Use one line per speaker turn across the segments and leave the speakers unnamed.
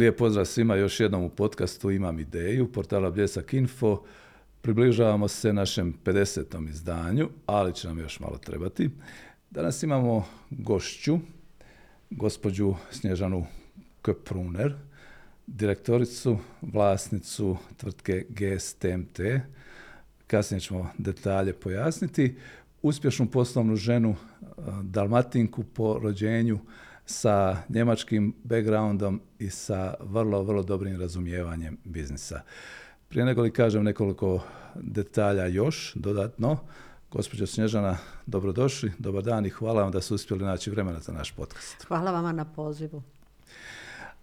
Lijep pozdrav svima još jednom u podcastu Imam ideju, portala Bljesak Info. Približavamo se našem 50. izdanju, ali će nam još malo trebati. Danas imamo gošću, gospođu Snježanu Köpruner, direktoricu, vlasnicu tvrtke GSTMT. Kasnije ćemo detalje pojasniti. Uspješnu poslovnu ženu, Dalmatinku po rođenju, sa njemačkim backgroundom i sa vrlo, vrlo dobrim razumijevanjem biznisa. Prije nego li kažem nekoliko detalja još dodatno, Gospođo Snježana, dobrodošli, dobar dan i hvala vam da ste uspjeli naći vremena za naš podcast.
Hvala vama na pozivu.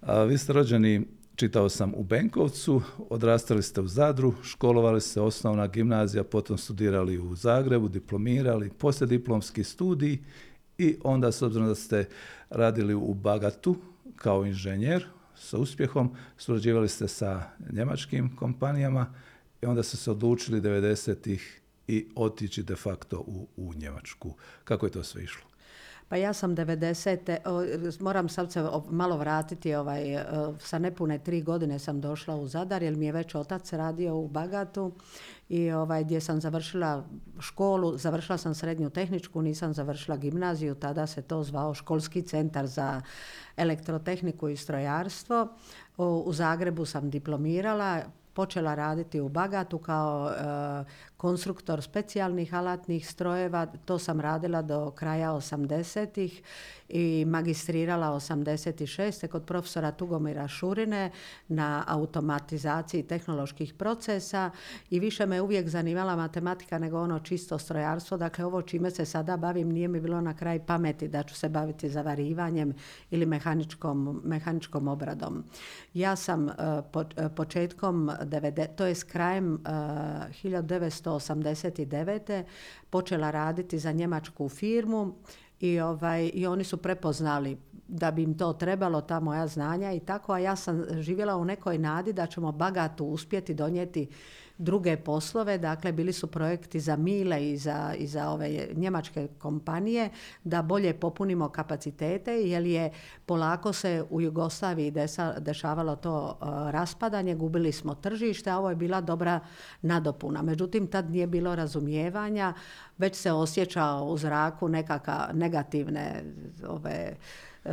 A, vi ste rođeni, čitao sam, u Benkovcu, odrastali ste u Zadru, školovali se osnovna gimnazija, potom studirali u Zagrebu, diplomirali, poslije diplomski studij i onda s obzirom da ste radili u Bagatu kao inženjer sa uspjehom, surađivali ste sa njemačkim kompanijama i onda ste se odlučili 90-ih i otići de facto u, u Njemačku. Kako je to sve išlo?
Pa ja sam 90. moram sad se malo vratiti, ovaj, e, sa nepune tri godine sam došla u Zadar jer mi je već otac radio u Bagatu i ovaj, gdje sam završila školu, završila sam srednju tehničku, nisam završila gimnaziju, tada se to zvao školski centar za elektrotehniku i strojarstvo. U Zagrebu sam diplomirala, počela raditi u Bagatu kao e, konstruktor specijalnih alatnih strojeva. To sam radila do kraja 80-ih i magistrirala 86. kod profesora Tugomira Šurine na automatizaciji tehnoloških procesa i više me uvijek zanimala matematika nego ono čisto strojarstvo. Dakle, ovo čime se sada bavim nije mi bilo na kraj pameti da ću se baviti zavarivanjem ili mehaničkom, mehaničkom obradom. Ja sam uh, početkom, to je s krajem uh, 1989. počela raditi za njemačku firmu i, ovaj, i oni su prepoznali da bi im to trebalo, ta moja znanja i tako, a ja sam živjela u nekoj nadi da ćemo Bagatu uspjeti donijeti druge poslove, dakle bili su projekti za Mile i za, i za ove njemačke kompanije da bolje popunimo kapacitete jer je polako se u Jugoslaviji dešavalo to uh, raspadanje, gubili smo tržište, a ovo je bila dobra nadopuna. Međutim, tad nije bilo razumijevanja, već se osjećao u zraku nekakva negativne ove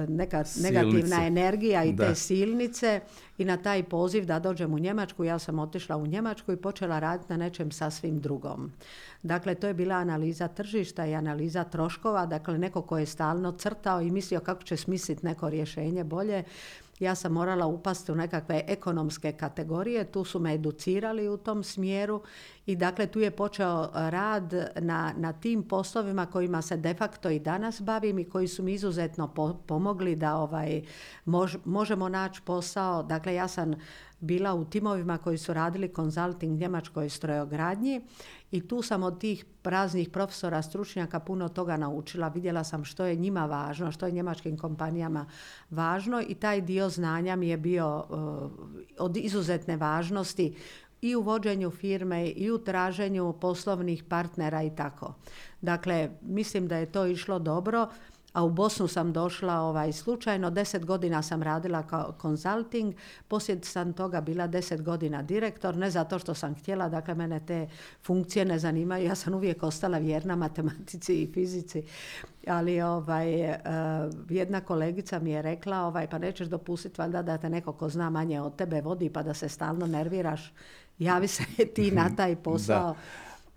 neka negativna energija i te silnice i na taj poziv da dođem u Njemačku, ja sam otišla u Njemačku i počela raditi na nečem sasvim drugom. Dakle, to je bila analiza tržišta i analiza troškova, dakle neko ko je stalno crtao i mislio kako će smisliti neko rješenje bolje, ja sam morala upasti u nekakve ekonomske kategorije, tu su me educirali u tom smjeru i dakle tu je počeo rad na, na tim poslovima kojima se de facto i danas bavim i koji su mi izuzetno pomogli da ovaj, možemo naći posao. Dakle, ja sam bila u timovima koji su radili konzulting njemačkoj strojogradnji i tu sam od tih praznih profesora, stručnjaka puno toga naučila. Vidjela sam što je njima važno, što je njemačkim kompanijama važno i taj dio znanja mi je bio uh, od izuzetne važnosti i u vođenju firme i u traženju poslovnih partnera i tako. Dakle, mislim da je to išlo dobro a u Bosnu sam došla ovaj, slučajno, deset godina sam radila kao konzulting, poslije sam toga bila deset godina direktor, ne zato što sam htjela, dakle mene te funkcije ne zanimaju, ja sam uvijek ostala vjerna matematici i fizici, ali ovaj, uh, jedna kolegica mi je rekla, ovaj, pa nećeš dopustiti valjda da te neko ko zna manje od tebe vodi pa da se stalno nerviraš, javi se ti na taj posao. Da.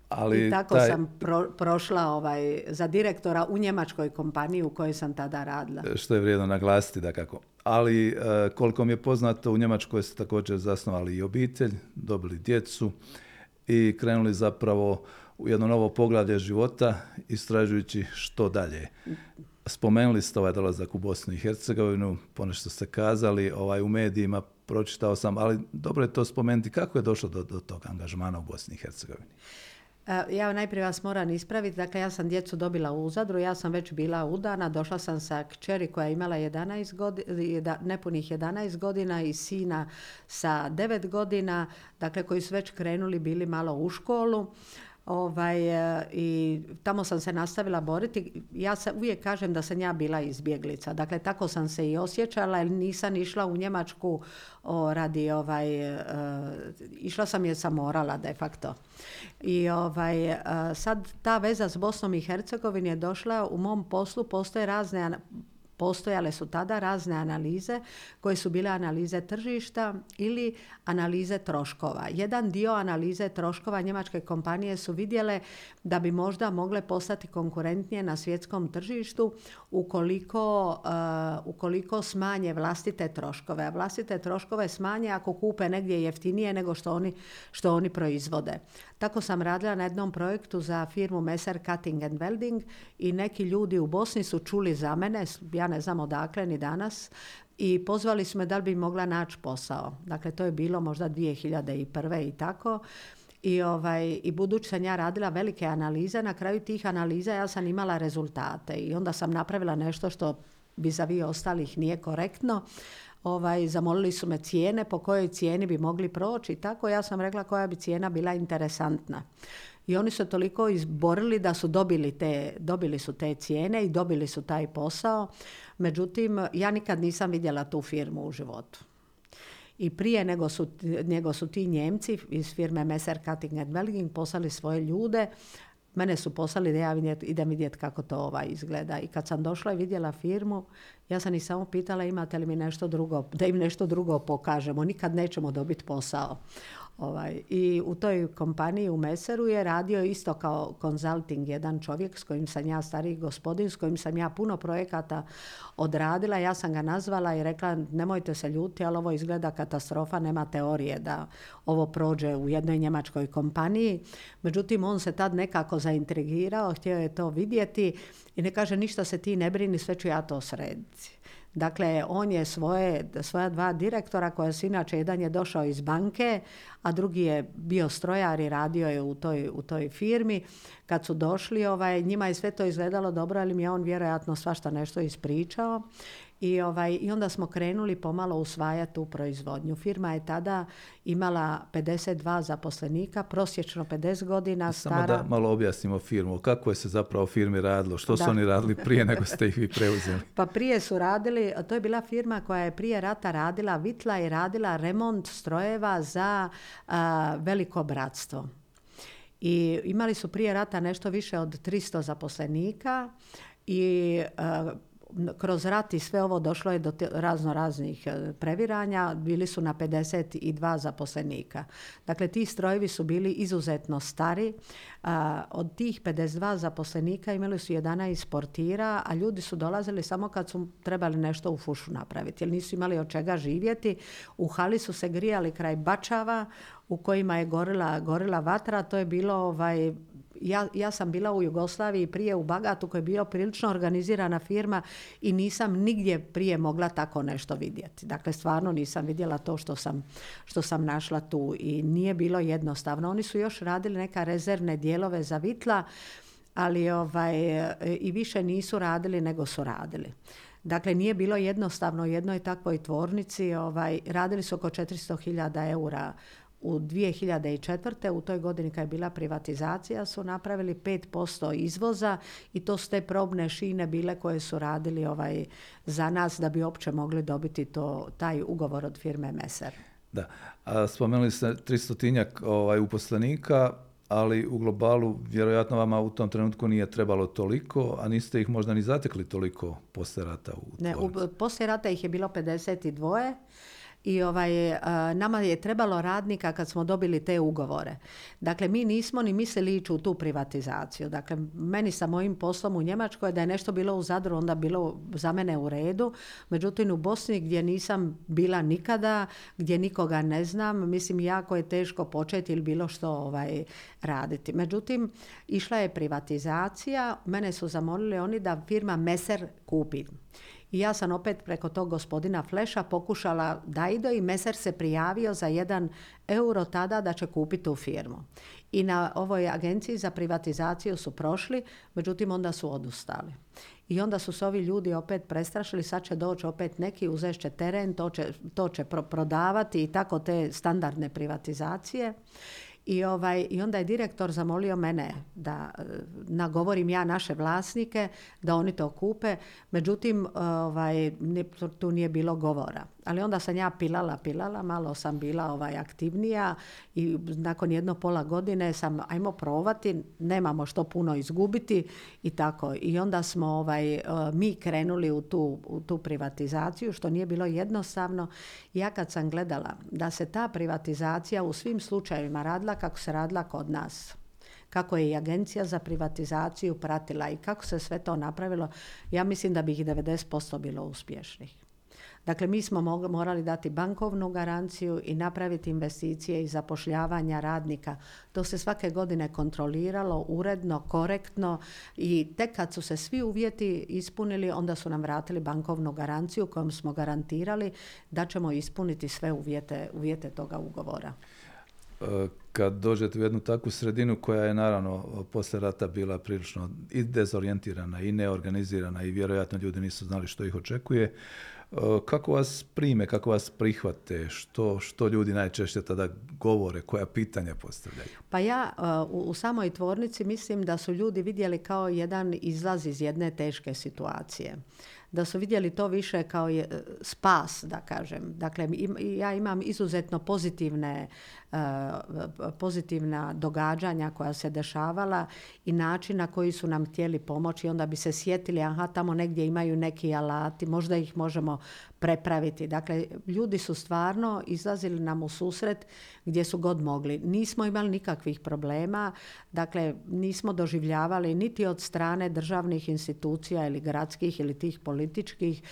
Ali I tako sam prošla ovaj, za direktora u njemačkoj kompaniji u kojoj sam tada radila.
Što je vrijedno naglasiti da kako. Ali e, koliko mi je poznato, u Njemačkoj ste također zasnovali i obitelj, dobili djecu i krenuli zapravo u jedno novo poglavlje života istražujući što dalje. Spomenuli ste ovaj dolazak u Bosnu i Hercegovinu, ponešto ste kazali ovaj, u medijima, pročitao sam, ali dobro je to spomenuti kako je došlo do, do tog angažmana u Bosni i Hercegovini.
Ja najprije vas moram ispraviti, dakle ja sam djecu dobila u Zadru, ja sam već bila udana, došla sam sa kćeri koja je imala 11 godina, nepunih 11 godina i sina sa 9 godina, dakle koji su već krenuli, bili malo u školu. Ovaj, e, I tamo sam se nastavila boriti. Ja se uvijek kažem da sam ja bila izbjeglica. Dakle, tako sam se i osjećala jer nisam išla u Njemačku o, radi ovaj, uh, išla sam jer sam morala de facto. I ovaj, sad ta veza s Bosnom i Hercegovini je došla u mom poslu, postoje razne Postojale su tada razne analize koje su bile analize tržišta ili analize troškova. Jedan dio analize troškova njemačke kompanije su vidjele da bi možda mogle postati konkurentnije na svjetskom tržištu ukoliko, uh, ukoliko smanje vlastite troškove. A vlastite troškove smanje ako kupe negdje jeftinije nego što oni, što oni proizvode. Tako sam radila na jednom projektu za firmu Messer Cutting and Welding i neki ljudi u Bosni su čuli za mene, ja ne znam odakle ni danas, i pozvali su me da li bi mogla naći posao. Dakle, to je bilo možda 2001. i tako. I, ovaj, I budući sam ja radila velike analize, na kraju tih analiza ja sam imala rezultate i onda sam napravila nešto što vi ostalih nije korektno. Ovaj, zamolili su me cijene, po kojoj cijeni bi mogli proći i tako. Ja sam rekla koja bi cijena bila interesantna. I oni su toliko izborili da su dobili, te, dobili su te cijene i dobili su taj posao. Međutim, ja nikad nisam vidjela tu firmu u životu. I prije nego su, nego su ti Njemci iz firme Messer Cutting and Welding poslali svoje ljude, mene su poslali da ja idem vidjeti kako to ovaj izgleda. I kad sam došla i vidjela firmu, ja sam ih samo pitala imate li mi nešto drugo, da im nešto drugo pokažemo. Nikad nećemo dobiti posao. Ovaj, I u toj kompaniji u Meseru je radio isto kao konzulting jedan čovjek s kojim sam ja stariji gospodin, s kojim sam ja puno projekata odradila. Ja sam ga nazvala i rekla nemojte se ljuti, ali ovo izgleda katastrofa, nema teorije da ovo prođe u jednoj njemačkoj kompaniji. Međutim, on se tad nekako zaintrigirao, htio je to vidjeti i ne kaže ništa se ti ne brini, sve ću ja to srediti. Dakle, on je svoje, svoja dva direktora koja su inače, jedan je došao iz banke, a drugi je bio strojar i radio je u toj, u toj firmi. Kad su došli, ovaj, njima je sve to izgledalo dobro, ali mi je on vjerojatno svašta nešto ispričao. I, ovaj, I onda smo krenuli pomalo usvajati tu proizvodnju. Firma je tada imala 52 zaposlenika, prosječno 50 godina
stara. Samo da malo objasnimo firmu. Kako je se zapravo firmi radilo? Što su oni radili prije nego ste ih vi preuzeli?
Pa prije su radili, to je bila firma koja je prije rata radila, vitla i radila remont strojeva za veliko bratstvo. I imali su prije rata nešto više od 300 zaposlenika i kroz rat i sve ovo došlo je do razno raznih e, previranja, bili su na 52 zaposlenika. Dakle, ti strojevi su bili izuzetno stari. Od tih 52 zaposlenika imali su 11 portira, a ljudi su dolazili samo kad su trebali nešto u fušu napraviti, jer nisu imali od čega živjeti. U hali su se grijali kraj bačava, u kojima je gorila, gorila vatra, to je bilo ovaj, ja, ja sam bila u Jugoslaviji prije u Bagatu koji je bio prilično organizirana firma i nisam nigdje prije mogla tako nešto vidjeti. Dakle, stvarno nisam vidjela to što sam, što sam našla tu i nije bilo jednostavno. Oni su još radili neka rezervne dijelove za vitla, ali ovaj, i više nisu radili nego su radili. Dakle, nije bilo jednostavno u jednoj takvoj tvornici. Ovaj, radili su oko 400.000 eura u 2004. u toj godini kad je bila privatizacija su napravili 5% izvoza i to su te probne šine bile koje su radili ovaj, za nas da bi uopće mogli dobiti to, taj ugovor od firme Meser.
Da, a spomenuli ste 300 ovaj, uposlenika, ali u globalu vjerojatno vama u tom trenutku nije trebalo toliko, a niste ih možda ni zatekli toliko poslije rata u
Ne, u, poslije rata ih je bilo 52 i ovaj, nama je trebalo radnika kad smo dobili te ugovore. Dakle, mi nismo ni mislili ići u tu privatizaciju. Dakle, meni sa mojim poslom u Njemačkoj da je nešto bilo u Zadru, onda bilo za mene u redu. Međutim, u Bosni gdje nisam bila nikada, gdje nikoga ne znam, mislim, jako je teško početi ili bilo što ovaj, raditi. Međutim, išla je privatizacija, mene su zamolili oni da firma Meser kupi. I ja sam opet preko tog gospodina Fleša pokušala Dajdo i Meser se prijavio za jedan euro tada da će kupiti tu firmu. I na ovoj agenciji za privatizaciju su prošli, međutim onda su odustali. I onda su se ovi ljudi opet prestrašili, sad će doći opet neki, uzešće teren, to će, to će prodavati i tako te standardne privatizacije. I, ovaj, I onda je direktor zamolio mene da e, nagovorim ja naše vlasnike da oni to kupe. Međutim, ovaj, tu nije bilo govora. Ali onda sam ja pilala, pilala, malo sam bila ovaj, aktivnija i nakon jedno pola godine sam, ajmo provati, nemamo što puno izgubiti i tako. I onda smo ovaj, e, mi krenuli u tu, u tu privatizaciju, što nije bilo jednostavno. Ja kad sam gledala da se ta privatizacija u svim slučajevima radila kako se radila kod nas, kako je i agencija za privatizaciju pratila i kako se sve to napravilo, ja mislim da bi ih 90% bilo uspješnih. Dakle, mi smo morali dati bankovnu garanciju i napraviti investicije i zapošljavanja radnika. To se svake godine kontroliralo uredno, korektno i tek kad su se svi uvjeti ispunili, onda su nam vratili bankovnu garanciju kojom smo garantirali da ćemo ispuniti sve uvjete, uvjete toga ugovora.
E, kad dođete u jednu takvu sredinu koja je naravno poslije rata bila prilično i dezorijentirana i neorganizirana i vjerojatno ljudi nisu znali što ih očekuje, kako vas prime, kako vas prihvate, što, što ljudi najčešće tada govore, koja pitanja postavljaju?
Pa ja e, u, u samoj tvornici mislim da su ljudi vidjeli kao jedan izlaz iz jedne teške situacije da su vidjeli to više kao je, spas, da kažem. Dakle, ja imam izuzetno pozitivne pozitivna događanja koja se dešavala i način na koji su nam htjeli pomoći. Onda bi se sjetili, aha, tamo negdje imaju neki alati, možda ih možemo prepraviti. Dakle, ljudi su stvarno izlazili nam u susret gdje su god mogli. Nismo imali nikakvih problema, dakle, nismo doživljavali niti od strane državnih institucija ili gradskih ili tih političkih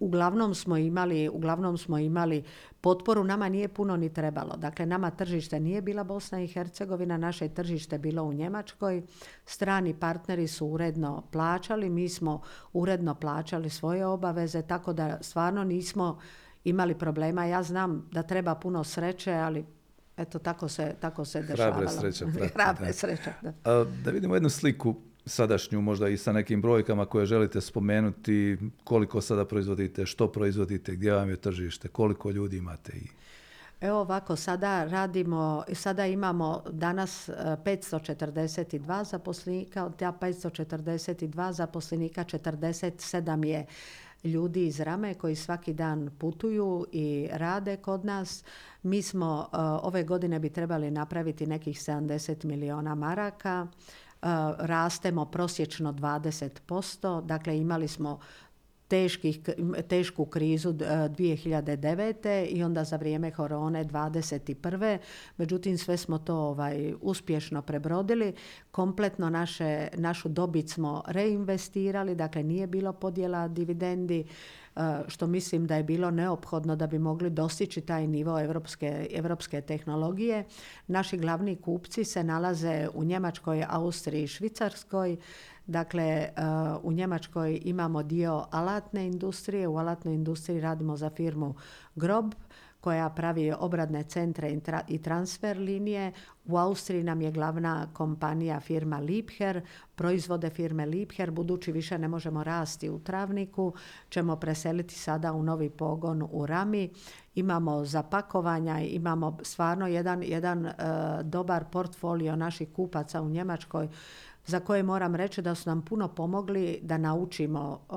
uglavnom smo imali, uglavnom smo imali potporu, nama nije puno ni trebalo. Dakle, nama tržište nije bila Bosna i Hercegovina, naše tržište bilo u Njemačkoj. Strani partneri su uredno plaćali, mi smo uredno plaćali svoje obaveze, tako da stvarno nismo imali problema. Ja znam da treba puno sreće, ali eto, tako se, tako se dešavalo.
Hrabre sreće, da. da vidimo jednu sliku sadašnju možda i sa nekim brojkama koje želite spomenuti, koliko sada proizvodite, što proizvodite, gdje vam je tržište, koliko ljudi imate i...
Evo ovako, sada radimo, sada imamo danas 542 e, zaposlenika, od ta 542 zaposlenika 47 je ljudi iz Rame koji svaki dan putuju i rade kod nas. Mi smo e, ove godine bi trebali napraviti nekih 70 miliona maraka rastemo prosječno 20%, dakle imali smo teških, tešku krizu 2009. i onda za vrijeme korone 21. Međutim, sve smo to ovaj, uspješno prebrodili. Kompletno naše, našu dobit smo reinvestirali, dakle nije bilo podjela dividendi. E, što mislim da je bilo neophodno da bi mogli dostići taj nivo evropske, evropske tehnologije. Naši glavni kupci se nalaze u Njemačkoj, Austriji i Švicarskoj. Dakle, e, u Njemačkoj imamo dio alatne industrije. U alatnoj industriji radimo za firmu Grob koja pravi obradne centre i transfer linije. U Austriji nam je glavna kompanija firma Liebherr, proizvode firme Liebherr, budući više ne možemo rasti u travniku, ćemo preseliti sada u novi pogon u Rami. Imamo zapakovanja, imamo stvarno jedan, jedan e, dobar portfolio naših kupaca u Njemačkoj za koje moram reći da su nam puno pomogli da naučimo uh,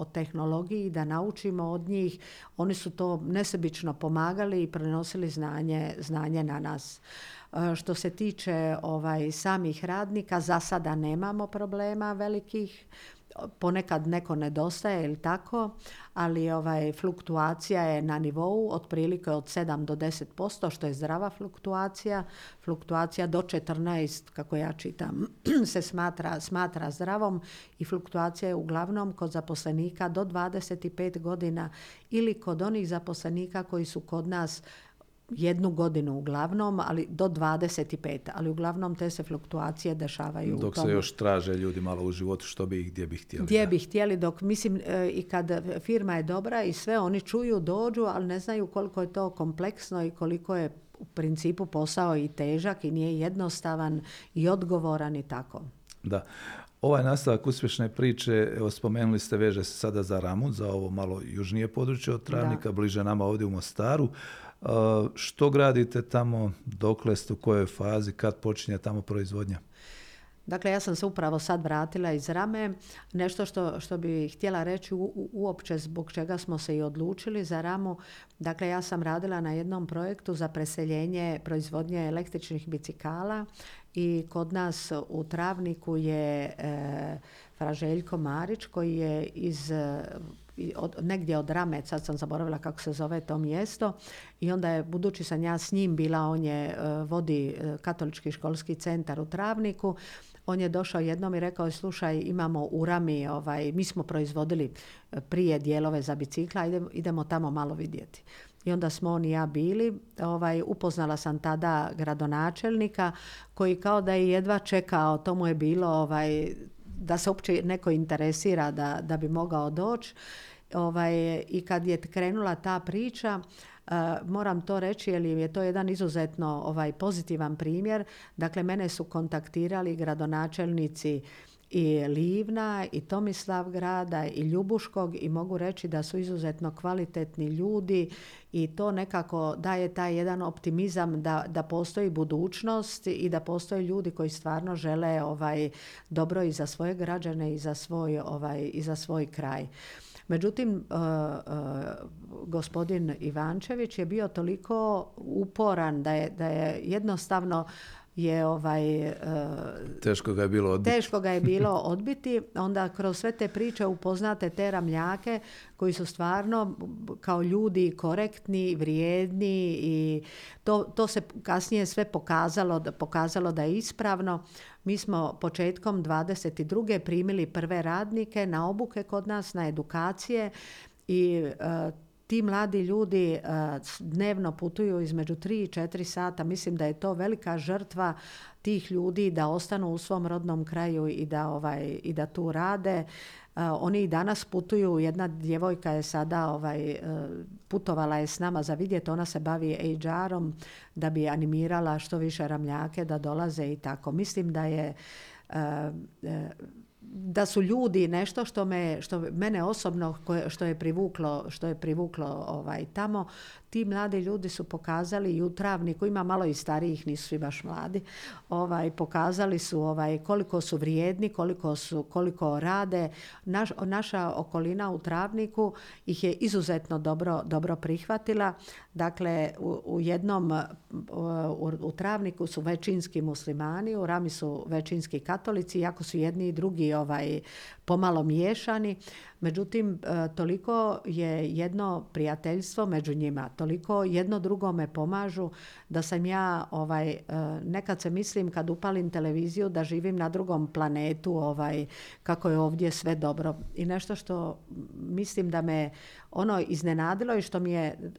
o tehnologiji, da naučimo od njih. Oni su to nesebično pomagali i prenosili znanje, znanje na nas. Uh, što se tiče ovaj, samih radnika, za sada nemamo problema velikih ponekad neko nedostaje ili tako, ali ovaj, fluktuacija je na nivou otprilike od 7 do 10%, što je zdrava fluktuacija. Fluktuacija do 14, kako ja čitam, se smatra, smatra zdravom i fluktuacija je uglavnom kod zaposlenika do 25 godina ili kod onih zaposlenika koji su kod nas jednu godinu uglavnom, ali do 25, ali uglavnom te se fluktuacije dešavaju.
Dok se još traže ljudi malo u životu što bi ih, gdje bi htjeli.
Gdje bi htjeli, dok mislim e, i kad firma je dobra i sve oni čuju, dođu, ali ne znaju koliko je to kompleksno i koliko je u principu posao i težak i nije jednostavan i odgovoran i tako.
Da. Ovaj nastavak uspješne priče, evo spomenuli ste, veže se sada za Ramu, za ovo malo južnije područje od Travnika, bliže nama ovdje u Mostaru. Što gradite tamo, dokle ste, u kojoj fazi, kad počinje tamo proizvodnja?
Dakle, ja sam se upravo sad vratila iz Rame. Nešto što, što bi htjela reći u, uopće zbog čega smo se i odlučili za Ramu. Dakle, ja sam radila na jednom projektu za preseljenje proizvodnje električnih bicikala i kod nas u Travniku je e, Fraželjko Marić koji je iz od, negdje od Rame, sad sam zaboravila kako se zove to mjesto i onda je, budući sam ja s njim bila, on je e, vodi e, katolički školski centar u Travniku, on je došao jednom i rekao, slušaj, imamo u Rami, ovaj, mi smo proizvodili e, prije dijelove za bicikla, idemo, idemo tamo malo vidjeti. I onda smo on i ja bili. Ovaj, upoznala sam tada gradonačelnika koji kao da je jedva čekao, to mu je bilo ovaj, da se uopće neko interesira da, da bi mogao doći. Ovaj, I kad je krenula ta priča, uh, moram to reći jer je to jedan izuzetno ovaj, pozitivan primjer. Dakle, mene su kontaktirali gradonačelnici i Livna i Tomislav grada i Ljubuškog i mogu reći da su izuzetno kvalitetni ljudi i to nekako daje taj jedan optimizam da, da postoji budućnost i da postoje ljudi koji stvarno žele ovaj dobro i za svoje građane i za svoj ovaj i za svoj kraj. Međutim, uh, uh, gospodin Ivančević je bio toliko uporan da je, da je jednostavno je ovaj e,
teško ga je bilo odbiti.
Teško ga je bilo odbiti. Onda kroz sve te priče upoznate te ramljake koji su stvarno kao ljudi korektni, vrijedni i to, to se kasnije sve pokazalo, pokazalo da je ispravno. Mi smo početkom 22. primili prve radnike na obuke kod nas, na edukacije i e, ti mladi ljudi eh, dnevno putuju između 3 i 4 sata. Mislim da je to velika žrtva tih ljudi da ostanu u svom rodnom kraju i da, ovaj, i da tu rade. Uh, oni i danas putuju, jedna djevojka je sada ovaj, uh, putovala je s nama za vidjeti, ona se bavi HR-om da bi animirala što više ramljake da dolaze i tako. Mislim da je da su ljudi nešto što me što mene osobno koje, što je privuklo što je privuklo ovaj tamo ti mladi ljudi su pokazali i u Travniku, ima malo i starijih, nisu svi baš mladi, ovaj, pokazali su ovaj, koliko su vrijedni, koliko, su, koliko rade. Naš, naša okolina u Travniku ih je izuzetno dobro, dobro prihvatila. Dakle, u, u jednom, u, u, Travniku su većinski muslimani, u Rami su većinski katolici, iako su jedni i drugi ovaj, pomalo miješani. Međutim, toliko je jedno prijateljstvo među njima, toliko jedno drugome pomažu da sam ja ovaj, e, nekad se mislim kad upalim televiziju da živim na drugom planetu, ovaj, kako je ovdje sve dobro. I nešto što mislim da me ono iznenadilo i što mi je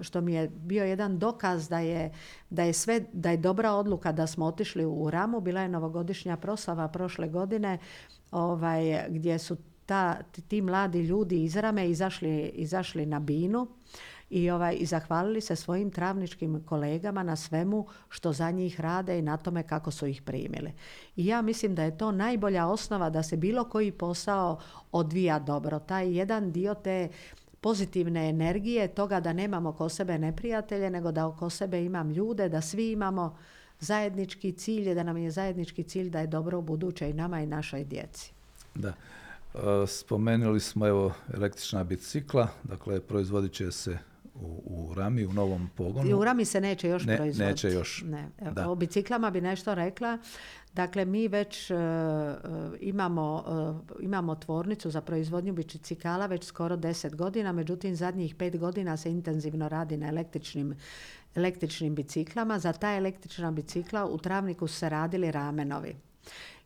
što mi je bio jedan dokaz da je, da je sve, da je dobra odluka da smo otišli u Ramu. Bila je novogodišnja proslava prošle godine ovaj, gdje su ta, ti mladi ljudi iz Rame izašli, izašli na binu i, ovaj, i zahvalili se svojim travničkim kolegama na svemu što za njih rade i na tome kako su ih primili. I ja mislim da je to najbolja osnova da se bilo koji posao odvija dobro. Taj jedan dio te pozitivne energije, toga da nemamo oko sebe neprijatelje, nego da oko sebe imam ljude, da svi imamo zajednički cilj, da nam je zajednički cilj da je dobro u buduće i nama i našoj djeci.
Da. E, spomenuli smo evo električna bicikla, dakle proizvodit će se u, u Rami, u novom pogonu.
I u Rami se neće još
ne,
proizvoditi.
Neće još.
Ne. O biciklama bi nešto rekla. Dakle, mi već uh, imamo, uh, imamo tvornicu za proizvodnju bicikala već skoro deset godina, međutim zadnjih pet godina se intenzivno radi na električnim električnim biciklama. Za ta električna bicikla u Travniku su se radili ramenovi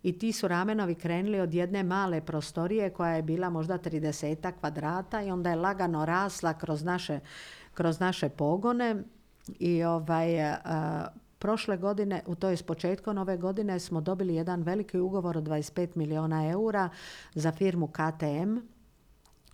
i ti su ramenovi krenuli od jedne male prostorije koja je bila možda 30 kvadrata i onda je lagano rasla kroz naše, kroz naše pogone i ovaj, a, prošle godine, u to je s početkom ove godine, smo dobili jedan veliki ugovor od 25 milijuna eura za firmu KTM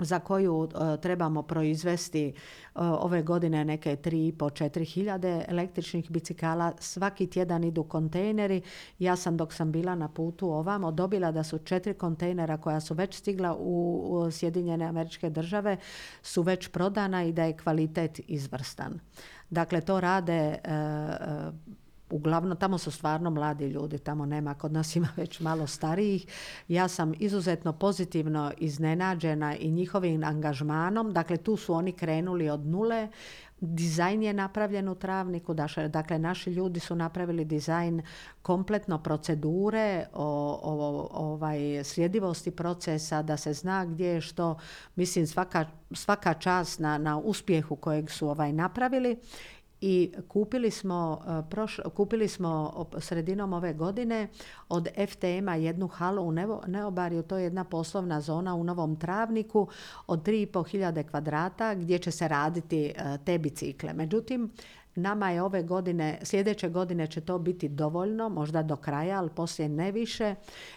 za koju e, trebamo proizvesti e, ove godine neke 3,5-4 hiljade električnih bicikala. Svaki tjedan idu kontejneri. Ja sam dok sam bila na putu ovamo dobila da su četiri kontejnera koja su već stigla u, Sjedinjene američke države su već prodana i da je kvalitet izvrstan. Dakle, to rade e, uglavnom tamo su stvarno mladi ljudi, tamo nema, kod nas ima već malo starijih. Ja sam izuzetno pozitivno iznenađena i njihovim angažmanom, dakle tu su oni krenuli od nule, Dizajn je napravljen u travniku, dakle naši ljudi su napravili dizajn kompletno procedure, o, o, ovaj, sljedivosti procesa, da se zna gdje je što, mislim svaka, svaka čast na, na uspjehu kojeg su ovaj napravili i kupili smo, e, kupili smo sredinom ove godine od FTM-a jednu halu u Neobariju, to je jedna poslovna zona u Novom Travniku od 3.500 kvadrata gdje će se raditi e, te bicikle. Međutim, Nama je ove godine, sljedeće godine će to biti dovoljno, možda do kraja, ali poslije ne više.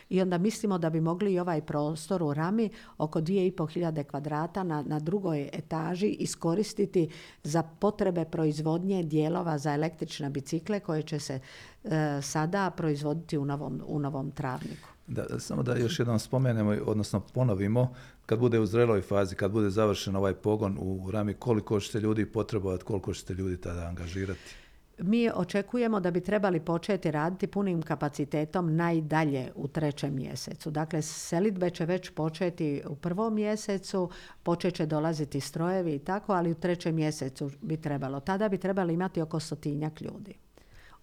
I onda mislimo da bi mogli i ovaj prostor u Rami oko 2500 kvadrata na, na drugoj etaži iskoristiti za potrebe proizvodnje dijelova za električne bicikle koje će se e, sada proizvoditi u novom, u novom travniku.
Da, samo da još jednom spomenemo, odnosno ponovimo, kad bude u zreloj fazi, kad bude završen ovaj pogon u Rami, koliko ćete ljudi potrebovati, koliko ćete ljudi tada angažirati?
Mi očekujemo da bi trebali početi raditi punim kapacitetom najdalje u trećem mjesecu. Dakle, selitbe će već početi u prvom mjesecu, počet će dolaziti strojevi i tako, ali u trećem mjesecu bi trebalo. Tada bi trebali imati oko stotinjak ljudi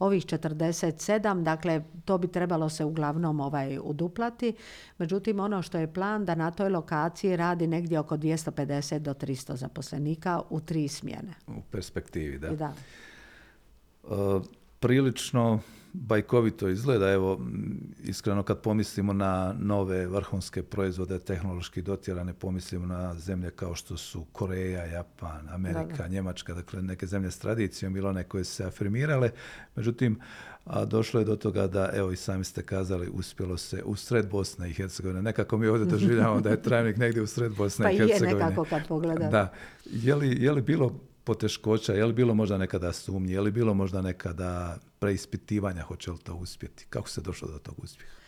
ovih 47, dakle to bi trebalo se uglavnom ovaj uduplati. Međutim, ono što je plan da na toj lokaciji radi negdje oko 250 do 300 zaposlenika u tri smjene.
U perspektivi, da.
da.
Uh, prilično bajkovito izgleda. Evo, iskreno kad pomislimo na nove vrhunske proizvode, tehnološki dotjerane, pomislimo na zemlje kao što su Koreja, Japan, Amerika, Njemačka, dakle neke zemlje s tradicijom ili one koje su se afirmirale. Međutim, a došlo je do toga da, evo i sami ste kazali, uspjelo se u sred Bosne i Hercegovine. Nekako mi ovdje doživljavamo da je trajnik negdje u sred Bosne
pa
i Hercegovine.
Pa je nekako kad pogledam.
Da. Je li, je li bilo poteškoća, je li bilo možda nekada sumnje, je li bilo možda nekada preispitivanja hoće li to uspjeti? Kako se došlo do tog uspjeha?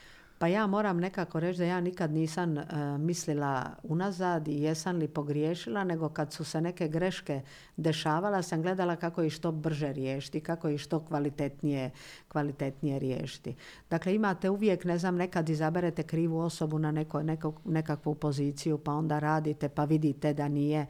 Pa ja moram nekako reći da ja nikad nisam e, mislila unazad i jesam li pogriješila, nego kad su se neke greške dešavala, sam gledala kako ih što brže riješiti, kako ih što kvalitetnije, kvalitetnije riješiti. Dakle, imate uvijek, ne znam, nekad izaberete krivu osobu na neko, nekakvu poziciju, pa onda radite, pa vidite da nije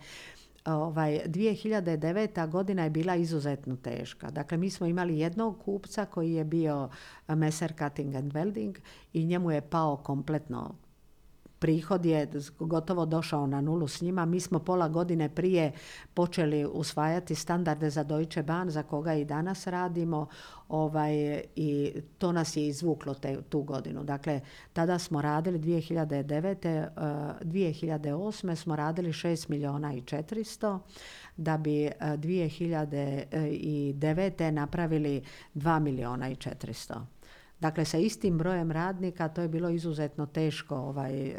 ovaj, 2009. godina je bila izuzetno teška. Dakle, mi smo imali jednog kupca koji je bio Messer Cutting and Welding i njemu je pao kompletno prihod je gotovo došao na nulu s njima. Mi smo pola godine prije počeli usvajati standarde za Deutsche Bahn, za koga i danas radimo ovaj, i to nas je izvuklo te, tu godinu. Dakle, tada smo radili 2009. 2008. smo radili 6 milijuna i 400 da bi 2009. napravili 2 milijuna i 400. Dakle, sa istim brojem radnika to je bilo izuzetno teško ovaj, e,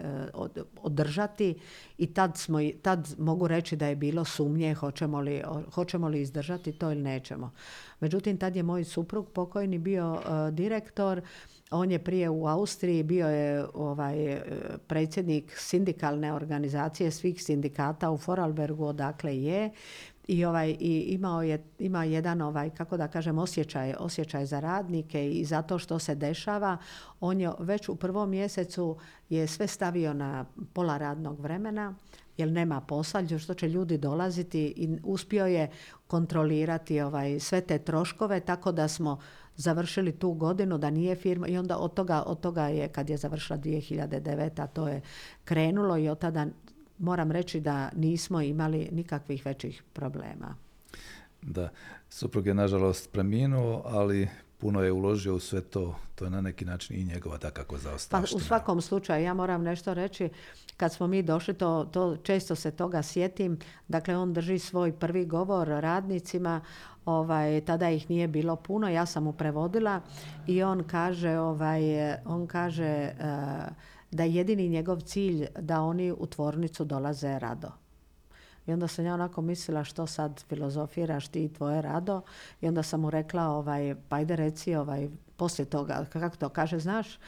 održati i tad, smo, tad mogu reći da je bilo sumnje hoćemo li, hoćemo li izdržati to ili nećemo. Međutim, tad je moj suprug pokojni bio e, direktor, on je prije u Austriji bio je ovaj, e, predsjednik sindikalne organizacije svih sindikata u Foralbergu odakle je i ovaj i imao je ima jedan ovaj kako da kažem osjećaj osjećaj za radnike i zato što se dešava on je već u prvom mjesecu je sve stavio na pola radnog vremena jer nema posla, što će ljudi dolaziti i uspio je kontrolirati ovaj sve te troškove tako da smo završili tu godinu da nije firma i onda od toga, od toga je kad je završila 2009. to je krenulo i od tada moram reći da nismo imali nikakvih većih problema.
Da, suprug je nažalost preminuo, ali puno je uložio u sve to, to je na neki način i njegova takako zaostavština.
Pa u svakom slučaju, ja moram nešto reći, kad smo mi došli, to, to često se toga sjetim, dakle on drži svoj prvi govor radnicima, ovaj, tada ih nije bilo puno, ja sam mu prevodila i on kaže, ovaj, on kaže, uh, da je jedini njegov cilj da oni u tvornicu dolaze rado. I onda sam ja onako mislila što sad filozofiraš ti i tvoje rado. I onda sam mu rekla, ovaj, pa ajde reci, ovaj, poslije toga, kako to kaže, znaš,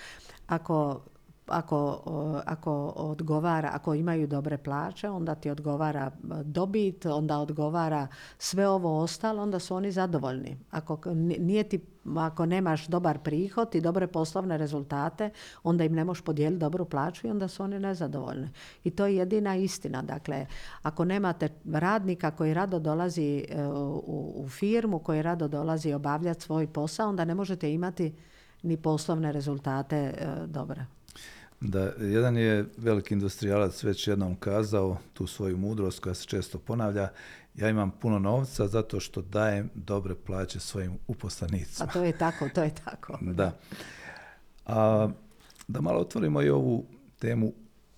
ako ako, ako odgovara, ako imaju dobre plaće, onda ti odgovara dobit, onda odgovara sve ovo ostalo, onda su oni zadovoljni. Ako, nije ti, ako nemaš dobar prihod i dobre poslovne rezultate, onda im ne možeš podijeliti dobru plaću i onda su oni nezadovoljni. I to je jedina istina. Dakle, ako nemate radnika koji rado dolazi e, u, u firmu, koji rado dolazi obavljati svoj posao, onda ne možete imati ni poslovne rezultate e, dobre.
Da, jedan je veliki industrijalac već jednom kazao tu svoju mudrost koja se često ponavlja, ja imam puno novca zato što dajem dobre plaće svojim uposlenicima.
A to je tako, to je tako.
da. A, da malo otvorimo i ovu temu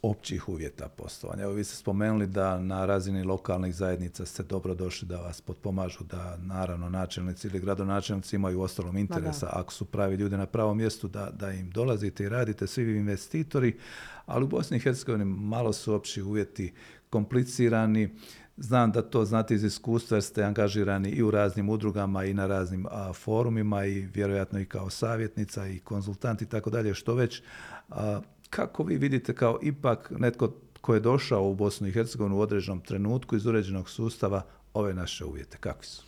općih uvjeta poslovanja. Evo vi ste spomenuli da na razini lokalnih zajednica ste dobro došli da vas potpomažu, da naravno načelnici ili gradonačelnici imaju ostalom interesa, ako su pravi ljudi na pravom mjestu, da, da im dolazite i radite, svi investitori, ali u Bosni i Hercegovini malo su opći uvjeti komplicirani, Znam da to znate iz iskustva jer ste angažirani i u raznim udrugama i na raznim forumima i vjerojatno i kao savjetnica i konzultant i tako dalje, što već. A, kako vi vidite kao ipak netko ko je došao u Bosnu i Hercegovinu u određenom trenutku iz uređenog sustava ove naše uvjete? Kakvi su?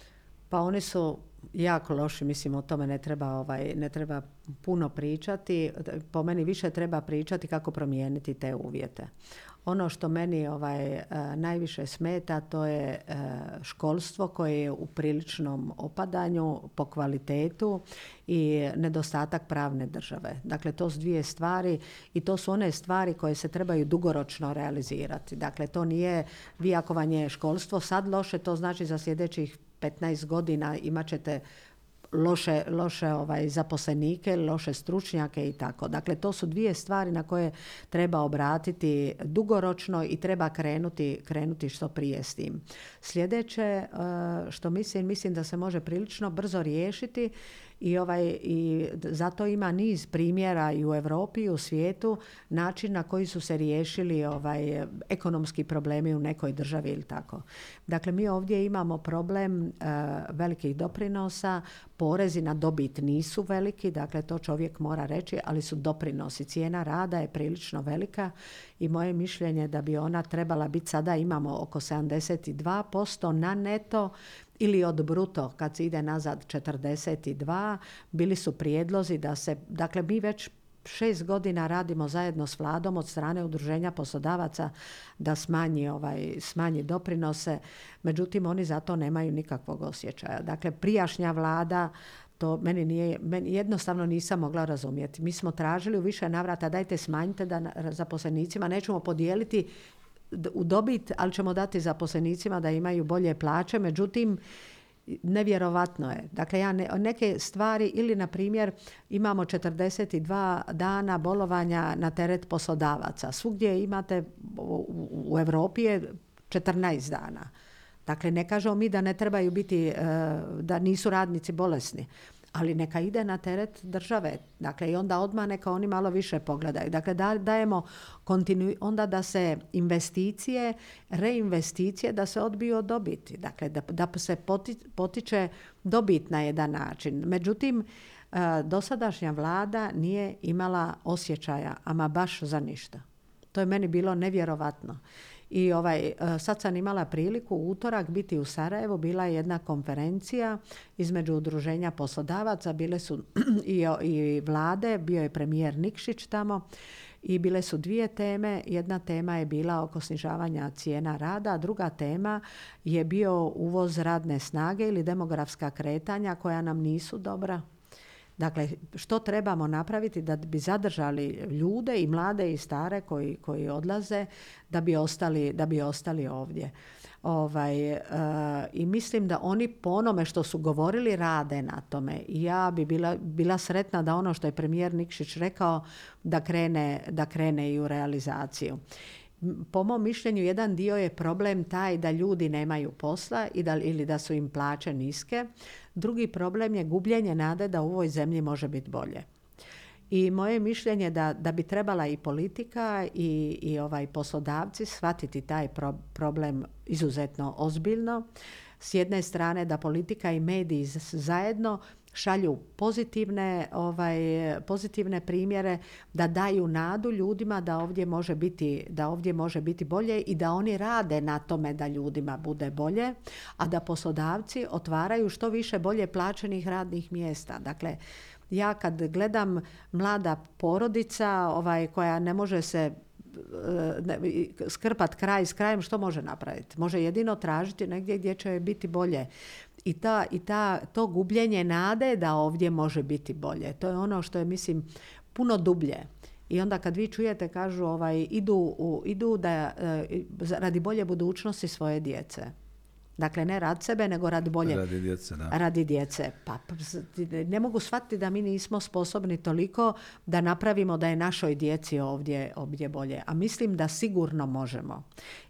Pa oni su jako loši, mislim o tome ne treba, ovaj, ne treba puno pričati. Po meni više treba pričati kako promijeniti te uvjete. Ono što meni ovaj, e, najviše smeta to je e, školstvo koje je u priličnom opadanju po kvalitetu i nedostatak pravne države. Dakle, to su dvije stvari i to su one stvari koje se trebaju dugoročno realizirati. Dakle, to nije vi školstvo sad loše, to znači za sljedećih 15 godina imat ćete loše, loše ovaj, zaposlenike, loše stručnjake i tako. Dakle, to su dvije stvari na koje treba obratiti dugoročno i treba krenuti, krenuti što prije s tim. Sljedeće eh, što mislim, mislim da se može prilično brzo riješiti i, ovaj, i zato ima niz primjera i u Europi i u svijetu način na koji su se riješili ovaj, ekonomski problemi u nekoj državi ili tako. Dakle, mi ovdje imamo problem uh, velikih doprinosa, porezi na dobit nisu veliki, dakle to čovjek mora reći, ali su doprinosi. Cijena rada je prilično velika i moje mišljenje da bi ona trebala biti, sada imamo oko 72% na neto, ili od bruto kad se ide nazad 42, bili su prijedlozi da se, dakle mi već šest godina radimo zajedno s vladom od strane udruženja poslodavaca da smanji, ovaj, smanji doprinose, međutim oni za to nemaju nikakvog osjećaja. Dakle, prijašnja vlada to meni nije, meni jednostavno nisam mogla razumjeti. Mi smo tražili u više navrata dajte smanjite da zaposlenicima nećemo podijeliti u dobit, ali ćemo dati zaposlenicima da imaju bolje plaće. Međutim, nevjerovatno je. Dakle, ja neke stvari ili, na primjer, imamo 42 dana bolovanja na teret poslodavaca. Svugdje imate, u, u Europi je 14 dana. Dakle, ne kažemo mi da ne trebaju biti, e, da nisu radnici bolesni ali neka ide na teret države. Dakle, i onda odmah neka oni malo više pogledaju. Dakle, dajemo kontinu, onda da se investicije, reinvesticije, da se odbiju od dobiti. Dakle, da, da se potiče dobit na jedan način. Međutim, e, dosadašnja vlada nije imala osjećaja, ama baš za ništa. To je meni bilo nevjerovatno. I ovaj, e, sad sam imala priliku u utorak biti u Sarajevu, bila je jedna konferencija između udruženja poslodavaca, bile su i, i vlade, bio je premijer Nikšić tamo. I bile su dvije teme. Jedna tema je bila oko snižavanja cijena rada, a druga tema je bio uvoz radne snage ili demografska kretanja koja nam nisu dobra Dakle, što trebamo napraviti da bi zadržali ljude i mlade i stare koji, koji odlaze da bi ostali, da bi ostali ovdje. Ovaj, uh, I mislim da oni po onome što su govorili rade na tome. I ja bi bila, bila sretna da ono što je premijer Nikšić rekao da krene, da krene i u realizaciju. Po mom mišljenju jedan dio je problem taj da ljudi nemaju posla i da, ili da su im plaće niske. Drugi problem je gubljenje nade da u ovoj zemlji može biti bolje. I moje mišljenje da, da bi trebala i politika i, i ovaj poslodavci shvatiti taj problem izuzetno ozbiljno. S jedne strane da politika i mediji zajedno šalju pozitivne, ovaj, pozitivne primjere, da daju nadu ljudima da ovdje može biti, da ovdje može biti bolje i da oni rade na tome da ljudima bude bolje, a da poslodavci otvaraju što više bolje plaćenih radnih mjesta. Dakle, ja kad gledam mlada porodica ovaj, koja ne može se skrpat kraj s krajem, što može napraviti? Može jedino tražiti negdje gdje će biti bolje. I, ta, i ta, to gubljenje nade da ovdje može biti bolje. To je ono što je, mislim, puno dublje. I onda kad vi čujete, kažu, ovaj, idu, u, idu da, eh, radi bolje budućnosti svoje djece. Dakle, ne rad sebe, nego radi bolje.
Radi djece, da.
Radi djece. Pa, ne mogu shvatiti da mi nismo sposobni toliko da napravimo da je našoj djeci ovdje, ovdje bolje. A mislim da sigurno možemo.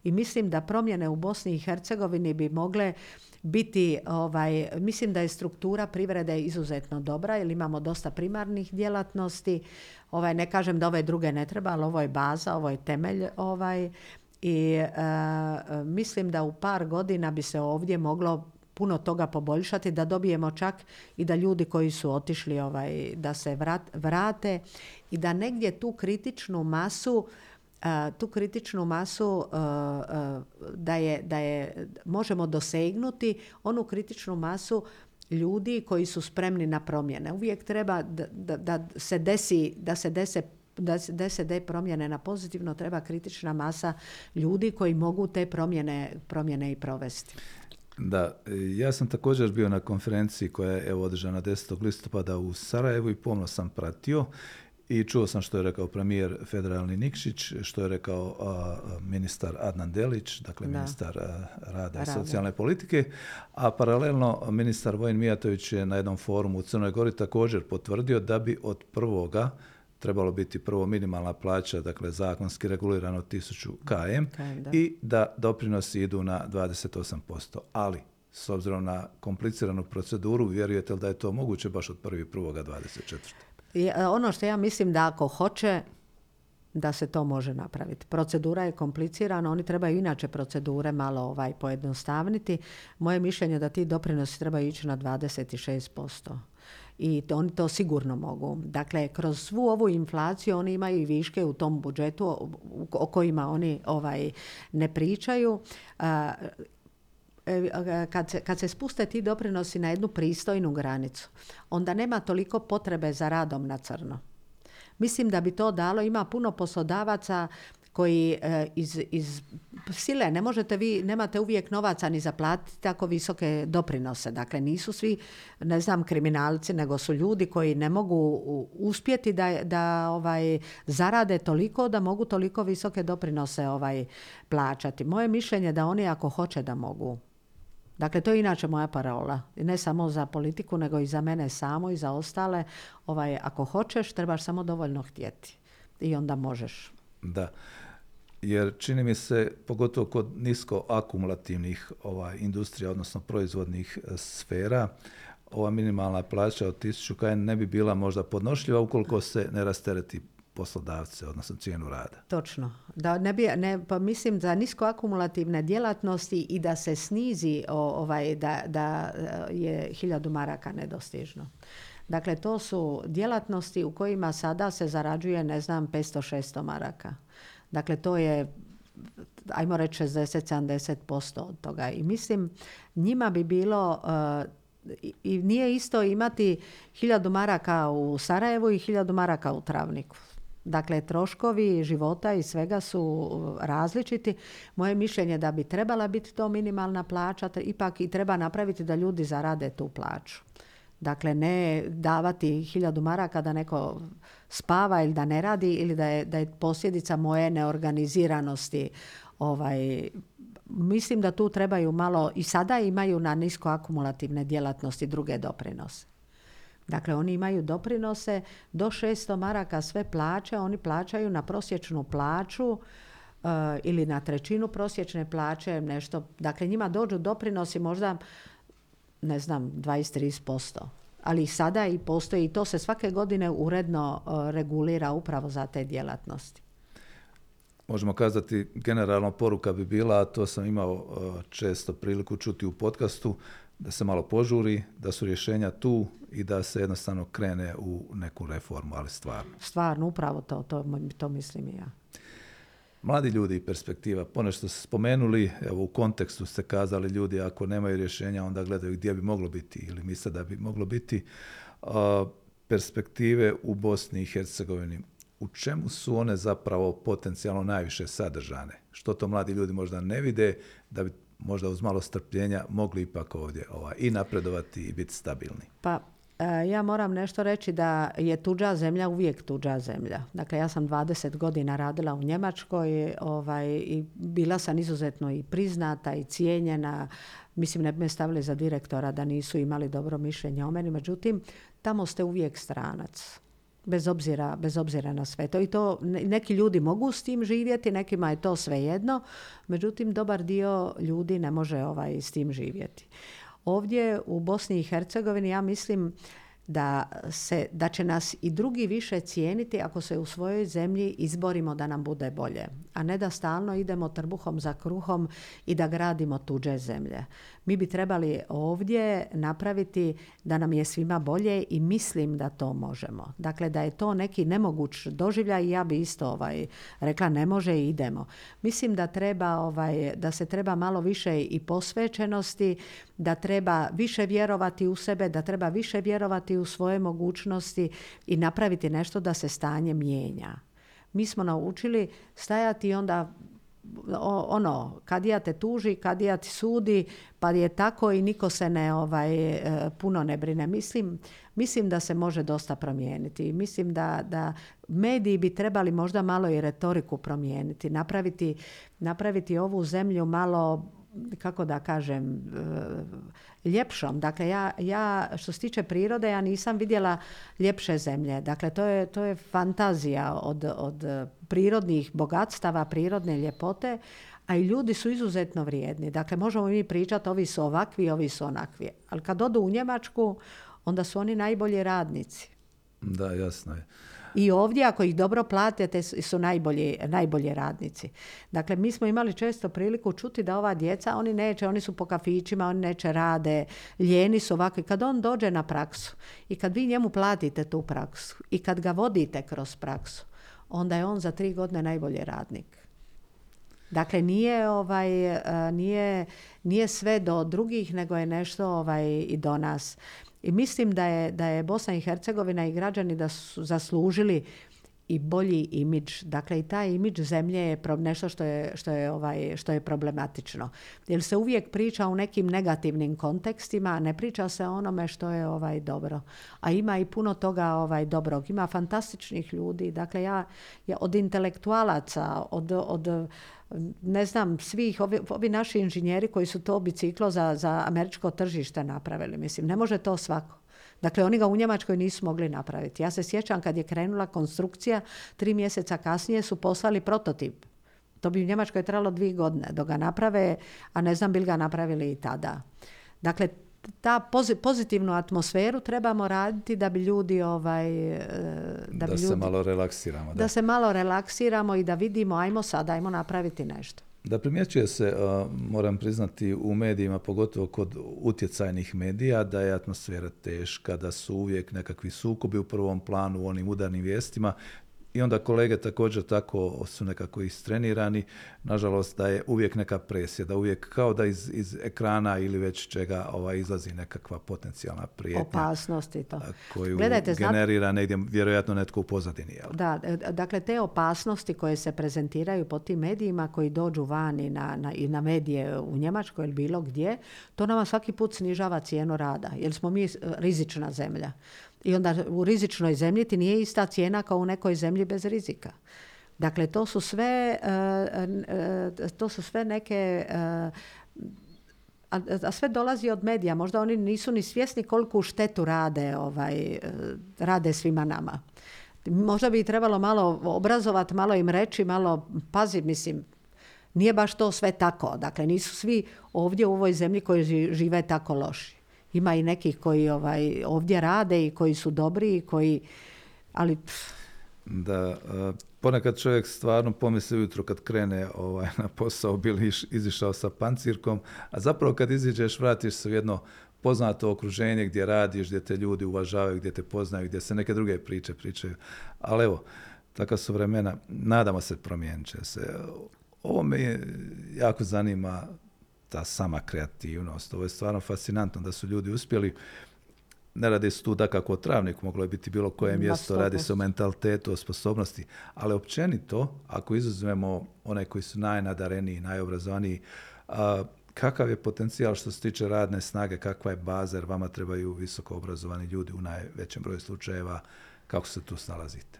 I mislim da promjene u Bosni i Hercegovini bi mogle biti, ovaj, mislim da je struktura privrede izuzetno dobra jer imamo dosta primarnih djelatnosti. Ovaj, ne kažem da ove druge ne treba, ali ovo je baza, ovo je temelj ovaj, i e, mislim da u par godina bi se ovdje moglo puno toga poboljšati, da dobijemo čak i da ljudi koji su otišli ovaj, da se vrate i da negdje tu kritičnu masu e, tu kritičnu masu da je, da je možemo dosegnuti onu kritičnu masu ljudi koji su spremni na promjene. Uvijek treba da, da, da se desi da se dese da se de promjene na pozitivno treba kritična masa ljudi koji mogu te promjene, promjene i provesti.
Da, ja sam također bio na konferenciji koja je evo, održana 10. listopada u Sarajevu i pomno sam pratio i čuo sam što je rekao premijer federalni Nikšić, što je rekao ministar Adnan Delić, dakle ministar rada i socijalne politike, a paralelno ministar Vojin Mijatović je na jednom forumu u Crnoj Gori također potvrdio da bi od prvoga trebalo biti prvo minimalna plaća, dakle zakonski regulirano 1000 km i da doprinosi idu na 28%. Ali, s obzirom na kompliciranu proceduru, vjerujete li da je to moguće baš od 1.1.24.
E, ono što ja mislim da ako hoće, da se to može napraviti. Procedura je komplicirana, oni trebaju inače procedure malo ovaj pojednostavniti. Moje mišljenje je da ti doprinosi trebaju ići na 26% i to, oni to sigurno mogu. Dakle, kroz svu ovu inflaciju oni imaju i viške u tom budžetu o kojima oni ovaj ne pričaju. E, kad se, kad se spuste ti doprinosi na jednu pristojnu granicu, onda nema toliko potrebe za radom na crno. Mislim da bi to dalo, ima puno poslodavaca koji e, iz, iz sile ne možete vi, nemate uvijek novaca ni zaplatiti tako visoke doprinose. Dakle, nisu svi, ne znam, kriminalci, nego su ljudi koji ne mogu uspjeti da, da ovaj, zarade toliko da mogu toliko visoke doprinose ovaj, plaćati. Moje mišljenje da oni ako hoće da mogu. Dakle, to je inače moja parola. Ne samo za politiku, nego i za mene samo i za ostale. Ovaj, ako hoćeš, trebaš samo dovoljno htjeti. I onda možeš.
Da jer čini mi se, pogotovo kod nisko akumulativnih ovaj, industrija, odnosno proizvodnih e, sfera, ova minimalna plaća od 1000 kn ne bi bila možda podnošljiva ukoliko se ne rastereti poslodavce, odnosno cijenu rada.
Točno. Da ne bi, ne, pa mislim za nisko akumulativne djelatnosti i da se snizi ovaj, da, da e, je hiljadu maraka nedostižno. Dakle, to su djelatnosti u kojima sada se zarađuje, ne znam, 500-600 maraka. Dakle, to je ajmo reći 60-70% od toga. I mislim, njima bi bilo uh, i nije isto imati hiljadu maraka u Sarajevu i hiljadu maraka u Travniku. Dakle, troškovi života i svega su različiti. Moje mišljenje da bi trebala biti to minimalna plaća, ipak i treba napraviti da ljudi zarade tu plaću. Dakle, ne davati hiljadu maraka da neko spava ili da ne radi ili da je, da je posljedica moje neorganiziranosti. Ovaj, mislim da tu trebaju malo, i sada imaju na nisko akumulativne djelatnosti druge doprinose. Dakle, oni imaju doprinose do 600 maraka sve plaće, oni plaćaju na prosječnu plaću uh, ili na trećinu prosječne plaće nešto. Dakle, njima dođu doprinosi možda, ne znam, 20-30%. ali i sada i postoji i to se svake godine uredno e, regulira upravo za te djelatnosti.
Možemo kazati, generalno poruka bi bila, a to sam imao e, često priliku čuti u podcastu, da se malo požuri, da su rješenja tu i da se jednostavno krene u neku reformu, ali stvarno.
Stvarno, upravo to, to, to mislim i ja.
Mladi ljudi i perspektiva, ponešto ste spomenuli, evo u kontekstu ste kazali ljudi ako nemaju rješenja onda gledaju gdje bi moglo biti ili misle da bi moglo biti perspektive u Bosni i Hercegovini. U čemu su one zapravo potencijalno najviše sadržane? Što to mladi ljudi možda ne vide da bi možda uz malo strpljenja mogli ipak ovdje ovaj, i napredovati i biti stabilni?
Pa ja moram nešto reći da je tuđa zemlja uvijek tuđa zemlja. Dakle, ja sam 20 godina radila u Njemačkoj ovaj, i bila sam izuzetno i priznata i cijenjena. Mislim, ne bi me stavili za direktora da nisu imali dobro mišljenje o meni. Međutim, tamo ste uvijek stranac. Bez obzira, bez obzira na sve to. I to neki ljudi mogu s tim živjeti, nekima je to svejedno. Međutim, dobar dio ljudi ne može ovaj, s tim živjeti. Ovdje u Bosni i Hercegovini ja mislim da, se, da će nas i drugi više cijeniti ako se u svojoj zemlji izborimo da nam bude bolje, a ne da stalno idemo trbuhom za kruhom i da gradimo tuđe zemlje. Mi bi trebali ovdje napraviti da nam je svima bolje i mislim da to možemo. Dakle, da je to neki nemoguć doživljaj i ja bi isto ovaj, rekla ne može i idemo. Mislim da treba ovaj, da se treba malo više i posvećenosti, da treba više vjerovati u sebe, da treba više vjerovati u svoje mogućnosti i napraviti nešto da se stanje mijenja. Mi smo naučili stajati onda ono, kad ja te tuži, kad ja ti sudi, pa je tako i niko se ne ovaj, e, puno ne brine. Mislim, mislim da se može dosta promijeniti. Mislim da, da mediji bi trebali možda malo i retoriku promijeniti, napraviti, napraviti ovu zemlju malo kako da kažem, e, ljepšom. Dakle, ja, ja što se tiče prirode, ja nisam vidjela ljepše zemlje. Dakle, to je, to je fantazija od, od prirodnih bogatstava, prirodne ljepote, a i ljudi su izuzetno vrijedni. Dakle, možemo mi pričati, ovi su ovakvi, ovi su onakvi. Ali kad odu u Njemačku, onda su oni najbolji radnici.
Da, jasno je.
I ovdje ako ih dobro platite su najbolji, najbolji radnici. Dakle, mi smo imali često priliku čuti da ova djeca, oni neće, oni su po kafićima, oni neće rade, ljeni su ovakvi. Kad on dođe na praksu i kad vi njemu platite tu praksu i kad ga vodite kroz praksu, onda je on za tri godine najbolji radnik. Dakle, nije, ovaj, e, nije, nije sve do drugih, nego je nešto ovaj, i do nas. I mislim da je, da je Bosna i Hercegovina i građani da su zaslužili i bolji imidž. Dakle, i taj imidž zemlje je nešto što je, što je, ovaj, što je problematično. Jer se uvijek priča u nekim negativnim kontekstima, ne priča se o onome što je ovaj dobro. A ima i puno toga ovaj dobrog. Ima fantastičnih ljudi. Dakle, ja, ja od intelektualaca, od, od ne znam, svih, ovi, ovi naši inženjeri koji su to biciklo za, za američko tržište napravili. Mislim, ne može to svako. Dakle, oni ga u Njemačkoj nisu mogli napraviti. Ja se sjećam kad je krenula konstrukcija, tri mjeseca kasnije su poslali prototip. To bi u Njemačkoj trebalo dvije godine dok ga naprave, a ne znam bi li ga napravili i tada. Dakle, ta pozitivnu atmosferu trebamo raditi da bi ljudi ovaj
e, da, bi se malo relaksiramo
da. se malo relaksiramo i da vidimo ajmo sad ajmo napraviti nešto
da primjećuje se, moram priznati, u medijima, pogotovo kod utjecajnih medija, da je atmosfera teška, da su uvijek nekakvi sukobi u prvom planu u onim udarnim vijestima i onda kolege također tako su nekako istrenirani, nažalost da je uvijek neka presija, da uvijek kao da iz, iz ekrana ili već čega ovaj, izlazi nekakva potencijalna prijetnja.
Opasnost i to.
Koju Gledajte, generira negdje vjerojatno netko u pozadini. Jel?
Da, e, dakle te opasnosti koje se prezentiraju po tim medijima koji dođu vani na, na, i na medije u Njemačkoj ili bilo gdje, to nama svaki put snižava cijenu rada, jer smo mi rizična zemlja. I onda u rizičnoj zemlji ti nije ista cijena kao u nekoj zemlji bez rizika. Dakle, to su sve, e, e, to su sve neke e, a, sve dolazi od medija. Možda oni nisu ni svjesni koliko štetu rade, ovaj, rade svima nama. Možda bi trebalo malo obrazovati, malo im reći, malo pazi, mislim, nije baš to sve tako. Dakle, nisu svi ovdje u ovoj zemlji koji žive tako loši. Ima i nekih koji ovaj, ovdje rade i koji su dobri i koji, ali
da ponekad čovjek stvarno pomisli ujutro kad krene ovaj, na posao bili izišao sa pancirkom, a zapravo kad iziđeš vratiš se u jedno poznato okruženje gdje radiš, gdje te ljudi uvažavaju, gdje te poznaju, gdje se neke druge priče pričaju. Ali evo, takva su vremena, nadamo se promijenit će se. Ovo me jako zanima ta sama kreativnost. Ovo je stvarno fascinantno da su ljudi uspjeli ne radi se tu da kako o travniku, moglo je biti bilo koje mjesto, radi se o mentalitetu, o sposobnosti, ali općenito, ako izuzmemo one koji su najnadareniji, najobrazovaniji, a, kakav je potencijal što se tiče radne snage, kakva je baza, jer vama trebaju visoko obrazovani ljudi u najvećem broju slučajeva, kako se tu snalazite?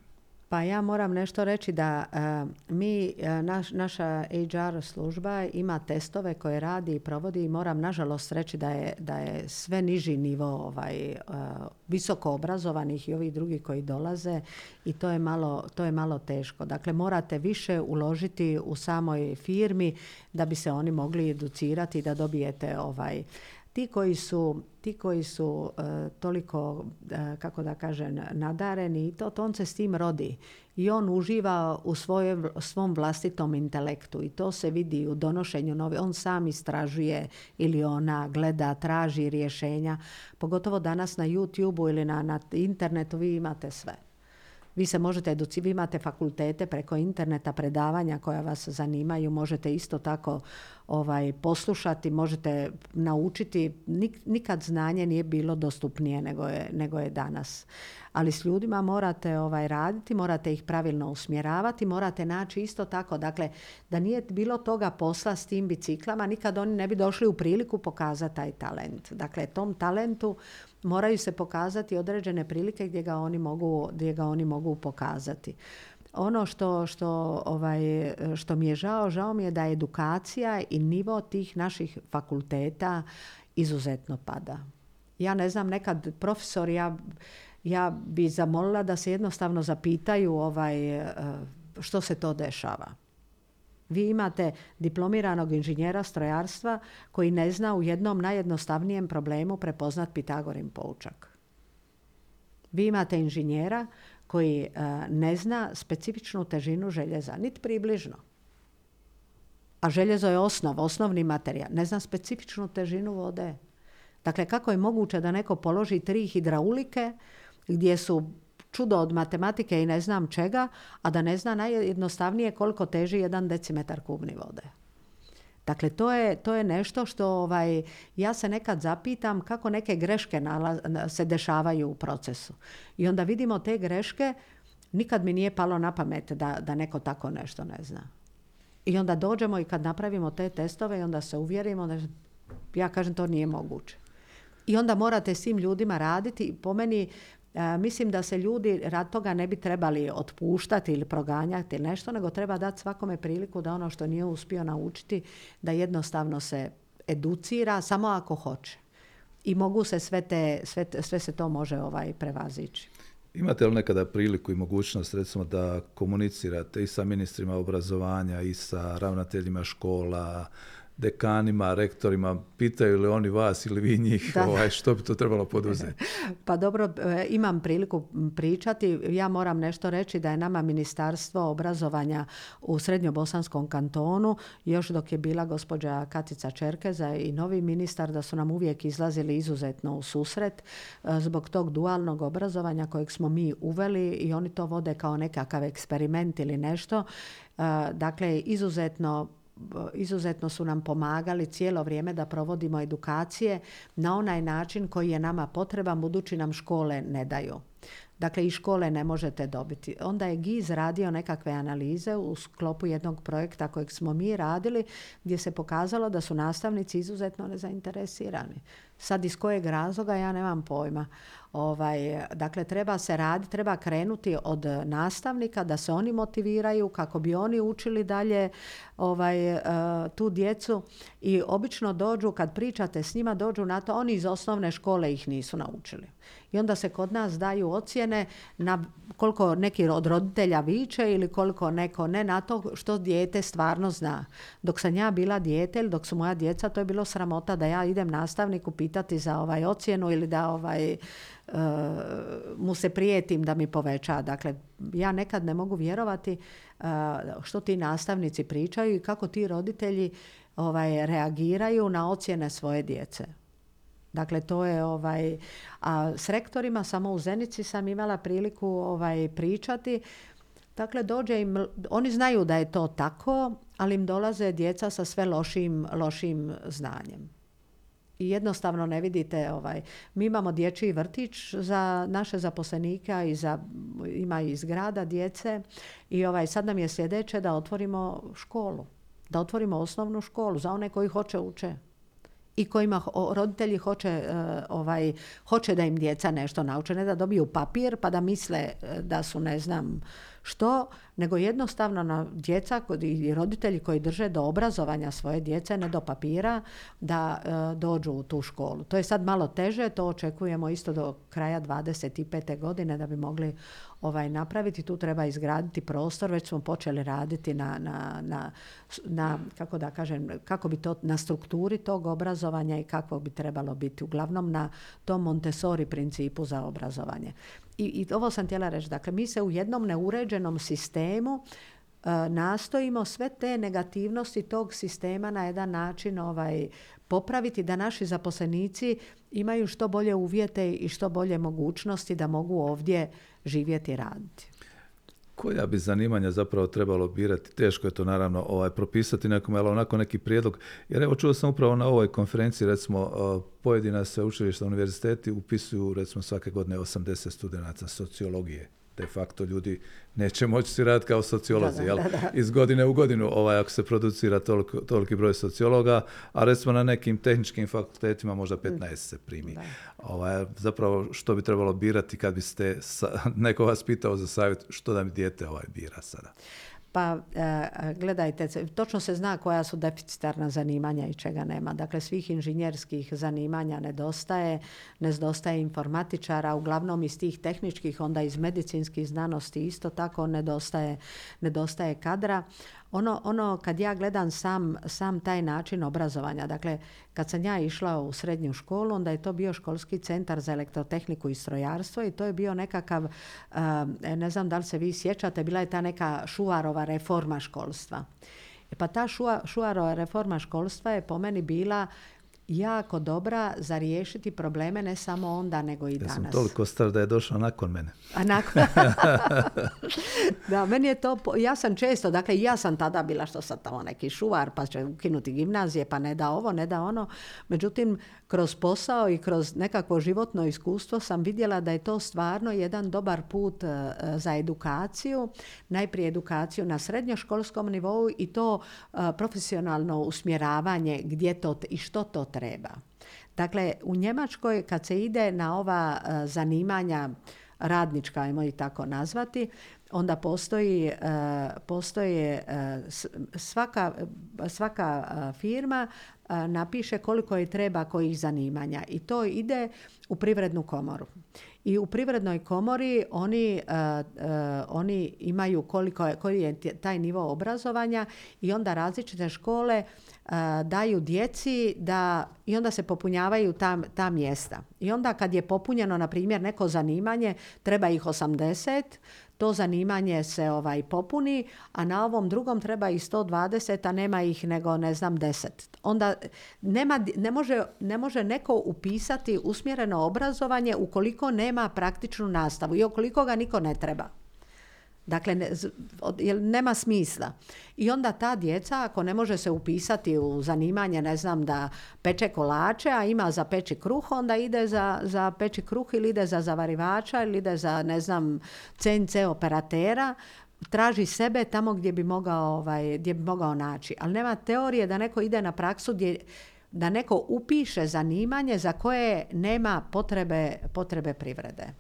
Pa ja moram nešto reći da e, mi, e, naš, naša HR služba ima testove koje radi i provodi i moram nažalost reći da je, da je sve niži nivo ovaj, uh, visoko obrazovanih i ovih drugih koji dolaze i to je, malo, to je malo teško. Dakle, morate više uložiti u samoj firmi da bi se oni mogli educirati da dobijete ovaj, ti koji su, ti koji su e, toliko, e, kako da kažem, nadareni, to, to on se s tim rodi. I on uživa u svoje, svom vlastitom intelektu i to se vidi u donošenju nove. On sam istražuje ili ona gleda, traži rješenja. Pogotovo danas na YouTube ili na, na internetu vi imate sve. Vi se možete educirati, vi imate fakultete preko interneta, predavanja koja vas zanimaju, možete isto tako ovaj, poslušati, možete naučiti. Nikad znanje nije bilo dostupnije nego je, nego je danas. Ali s ljudima morate ovaj, raditi, morate ih pravilno usmjeravati, morate naći isto tako. Dakle, da nije bilo toga posla s tim biciklama, nikad oni ne bi došli u priliku pokazati taj talent. Dakle, tom talentu moraju se pokazati određene prilike gdje ga oni mogu, gdje ga oni mogu pokazati. Ono što, što, ovaj, što mi je žao, žao mi je da edukacija i nivo tih naših fakulteta izuzetno pada. Ja ne znam, nekad profesor, ja, ja bi zamolila da se jednostavno zapitaju ovaj, eh, što se to dešava. Vi imate diplomiranog inženjera strojarstva koji ne zna u jednom najjednostavnijem problemu prepoznat Pitagorin poučak. Vi imate inženjera koji e, ne zna specifičnu težinu željeza, niti približno. A željezo je osnov, osnovni materijal. Ne zna specifičnu težinu vode. Dakle, kako je moguće da neko položi tri hidraulike gdje su čudo od matematike i ne znam čega, a da ne zna najjednostavnije koliko teži jedan decimetar kubni vode. Dakle, to je, to je nešto što ovaj, ja se nekad zapitam kako neke greške se dešavaju u procesu. I onda vidimo te greške, nikad mi nije palo na pamet da, da neko tako nešto ne zna. I onda dođemo i kad napravimo te testove i onda se uvjerimo da ja kažem to nije moguće. I onda morate s tim ljudima raditi. Po meni mislim da se ljudi rad toga ne bi trebali otpuštati ili proganjati ili nešto, nego treba dati svakome priliku da ono što nije uspio naučiti, da jednostavno se educira samo ako hoće. I mogu se sve, te, sve, sve se to može ovaj prevazići.
Imate li nekada priliku i mogućnost recimo da komunicirate i sa ministrima obrazovanja i sa ravnateljima škola, dekanima, rektorima, pitaju li oni vas ili vi njih ovaj, što bi to trebalo poduzeti?
pa dobro, e, imam priliku pričati. Ja moram nešto reći da je nama Ministarstvo obrazovanja u Srednjobosanskom kantonu, još dok je bila gospođa Katica Čerkeza i novi ministar, da su nam uvijek izlazili izuzetno u susret e, zbog tog dualnog obrazovanja kojeg smo mi uveli i oni to vode kao nekakav eksperiment ili nešto. E, dakle, izuzetno izuzetno su nam pomagali cijelo vrijeme da provodimo edukacije na onaj način koji je nama potreban budući nam škole ne daju. Dakle, i škole ne možete dobiti. Onda je GIZ radio nekakve analize u sklopu jednog projekta kojeg smo mi radili, gdje se pokazalo da su nastavnici izuzetno nezainteresirani. Sad iz kojeg razloga ja nemam pojma. Ovaj, dakle, treba se raditi, treba krenuti od nastavnika da se oni motiviraju kako bi oni učili dalje ovaj, uh, tu djecu i obično dođu, kad pričate s njima, dođu na to, oni iz osnovne škole ih nisu naučili. I onda se kod nas daju ocjene na koliko neki od roditelja viče ili koliko neko ne na to što dijete stvarno zna. Dok sam ja bila dijete ili dok su moja djeca, to je bilo sramota da ja idem nastavniku pitati za ovaj ocjenu ili da ovaj mu se prijetim da mi poveća. Dakle, ja nekad ne mogu vjerovati što ti nastavnici pričaju i kako ti roditelji ovaj, reagiraju na ocjene svoje djece. Dakle, to je ovaj, a s rektorima samo u Zenici sam imala priliku ovaj, pričati. Dakle, dođe im, oni znaju da je to tako, ali im dolaze djeca sa sve lošim, lošim znanjem. I jednostavno ne vidite, ovaj, mi imamo dječji vrtić za naše zaposlenike i za, ima i zgrada djece i ovaj, sad nam je sljedeće da otvorimo školu, da otvorimo osnovnu školu za one koji hoće uče i kojima roditelji hoće, e, ovaj, hoće da im djeca nešto nauče, ne da dobiju papir pa da misle e, da su ne znam što, nego jednostavno na djeca i roditelji koji drže do obrazovanja svoje djece, ne do papira, da e, dođu u tu školu. To je sad malo teže, to očekujemo isto do kraja 25. godine da bi mogli ovaj, napraviti. Tu treba izgraditi prostor, već smo počeli raditi na, na, na, na, kako da kažem, kako bi to, na strukturi tog obrazovanja i kako bi trebalo biti. Uglavnom na tom Montessori principu za obrazovanje. I, I ovo sam htjela reći. Dakle, mi se u jednom neuređenom sistemu e, nastojimo sve te negativnosti tog sistema na jedan način ovaj, popraviti da naši zaposlenici imaju što bolje uvjete i što bolje mogućnosti da mogu ovdje živjeti i raditi.
Koja bi zanimanja zapravo trebalo birati? Teško je to naravno ovaj, propisati nekom, ali onako neki prijedlog. Jer evo čuo sam upravo na ovoj konferenciji, recimo pojedina sveučilišta univerziteti upisuju recimo svake godine 80 studenata sociologije de facto ljudi neće moći si raditi kao sociolozi, jel? iz godine u godinu, ovaj, ako se producira toliko, toliki broj sociologa, a recimo na nekim tehničkim fakultetima možda 15 mm. se primi. Ovaj, zapravo što bi trebalo birati kad biste, sa, neko vas pitao za savjet, što da mi dijete ovaj bira sada?
Pa e, gledajte, točno se zna koja su deficitarna zanimanja i čega nema. Dakle, svih inženjerskih zanimanja nedostaje, nedostaje informatičara, uglavnom iz tih tehničkih, onda iz medicinskih znanosti isto tako nedostaje, nedostaje kadra. Ono, ono kad ja gledam sam, sam taj način obrazovanja, dakle kad sam ja išla u srednju školu, onda je to bio školski centar za elektrotehniku i strojarstvo i to je bio nekakav, eh, ne znam da li se vi sjećate, bila je ta neka šuvarova reforma školstva. E pa ta šuvarova reforma školstva je po meni bila jako dobra za riješiti probleme ne samo onda nego i
ja
danas.
sam toliko star da je došao nakon mene.
A nakon... da, meni je to, ja sam često, dakle ja sam tada bila što sam tamo neki šuvar pa će ukinuti gimnazije pa ne da ovo, ne da ono. Međutim, kroz posao i kroz nekakvo životno iskustvo sam vidjela da je to stvarno jedan dobar put e, za edukaciju. Najprije edukaciju na srednjoškolskom nivou i to e, profesionalno usmjeravanje gdje to i što to treba. Dakle, u Njemačkoj kad se ide na ova e, zanimanja radnička, ajmo i tako nazvati, onda postoji, postoje svaka, svaka firma napiše koliko je treba kojih zanimanja i to ide u privrednu komoru. I u privrednoj komori oni, oni imaju koliko je, koji je taj nivo obrazovanja i onda različite škole daju djeci da i onda se popunjavaju ta, ta mjesta. I onda kad je popunjeno, na primjer, neko zanimanje, treba ih 80, to zanimanje se ovaj popuni, a na ovom drugom treba ih 120, a nema ih nego ne znam 10. Onda nema, ne, može, ne može neko upisati usmjereno obrazovanje ukoliko nema praktičnu nastavu i ukoliko ga niko ne treba. Dakle, ne, nema smisla. I onda ta djeca, ako ne može se upisati u zanimanje, ne znam, da peče kolače, a ima za peći kruh, onda ide za, za peći kruh ili ide za zavarivača ili ide za, ne znam, CNC operatera, traži sebe tamo gdje bi mogao, ovaj, gdje bi mogao naći. Ali nema teorije da neko ide na praksu gdje da neko upiše zanimanje za koje nema potrebe, potrebe privrede.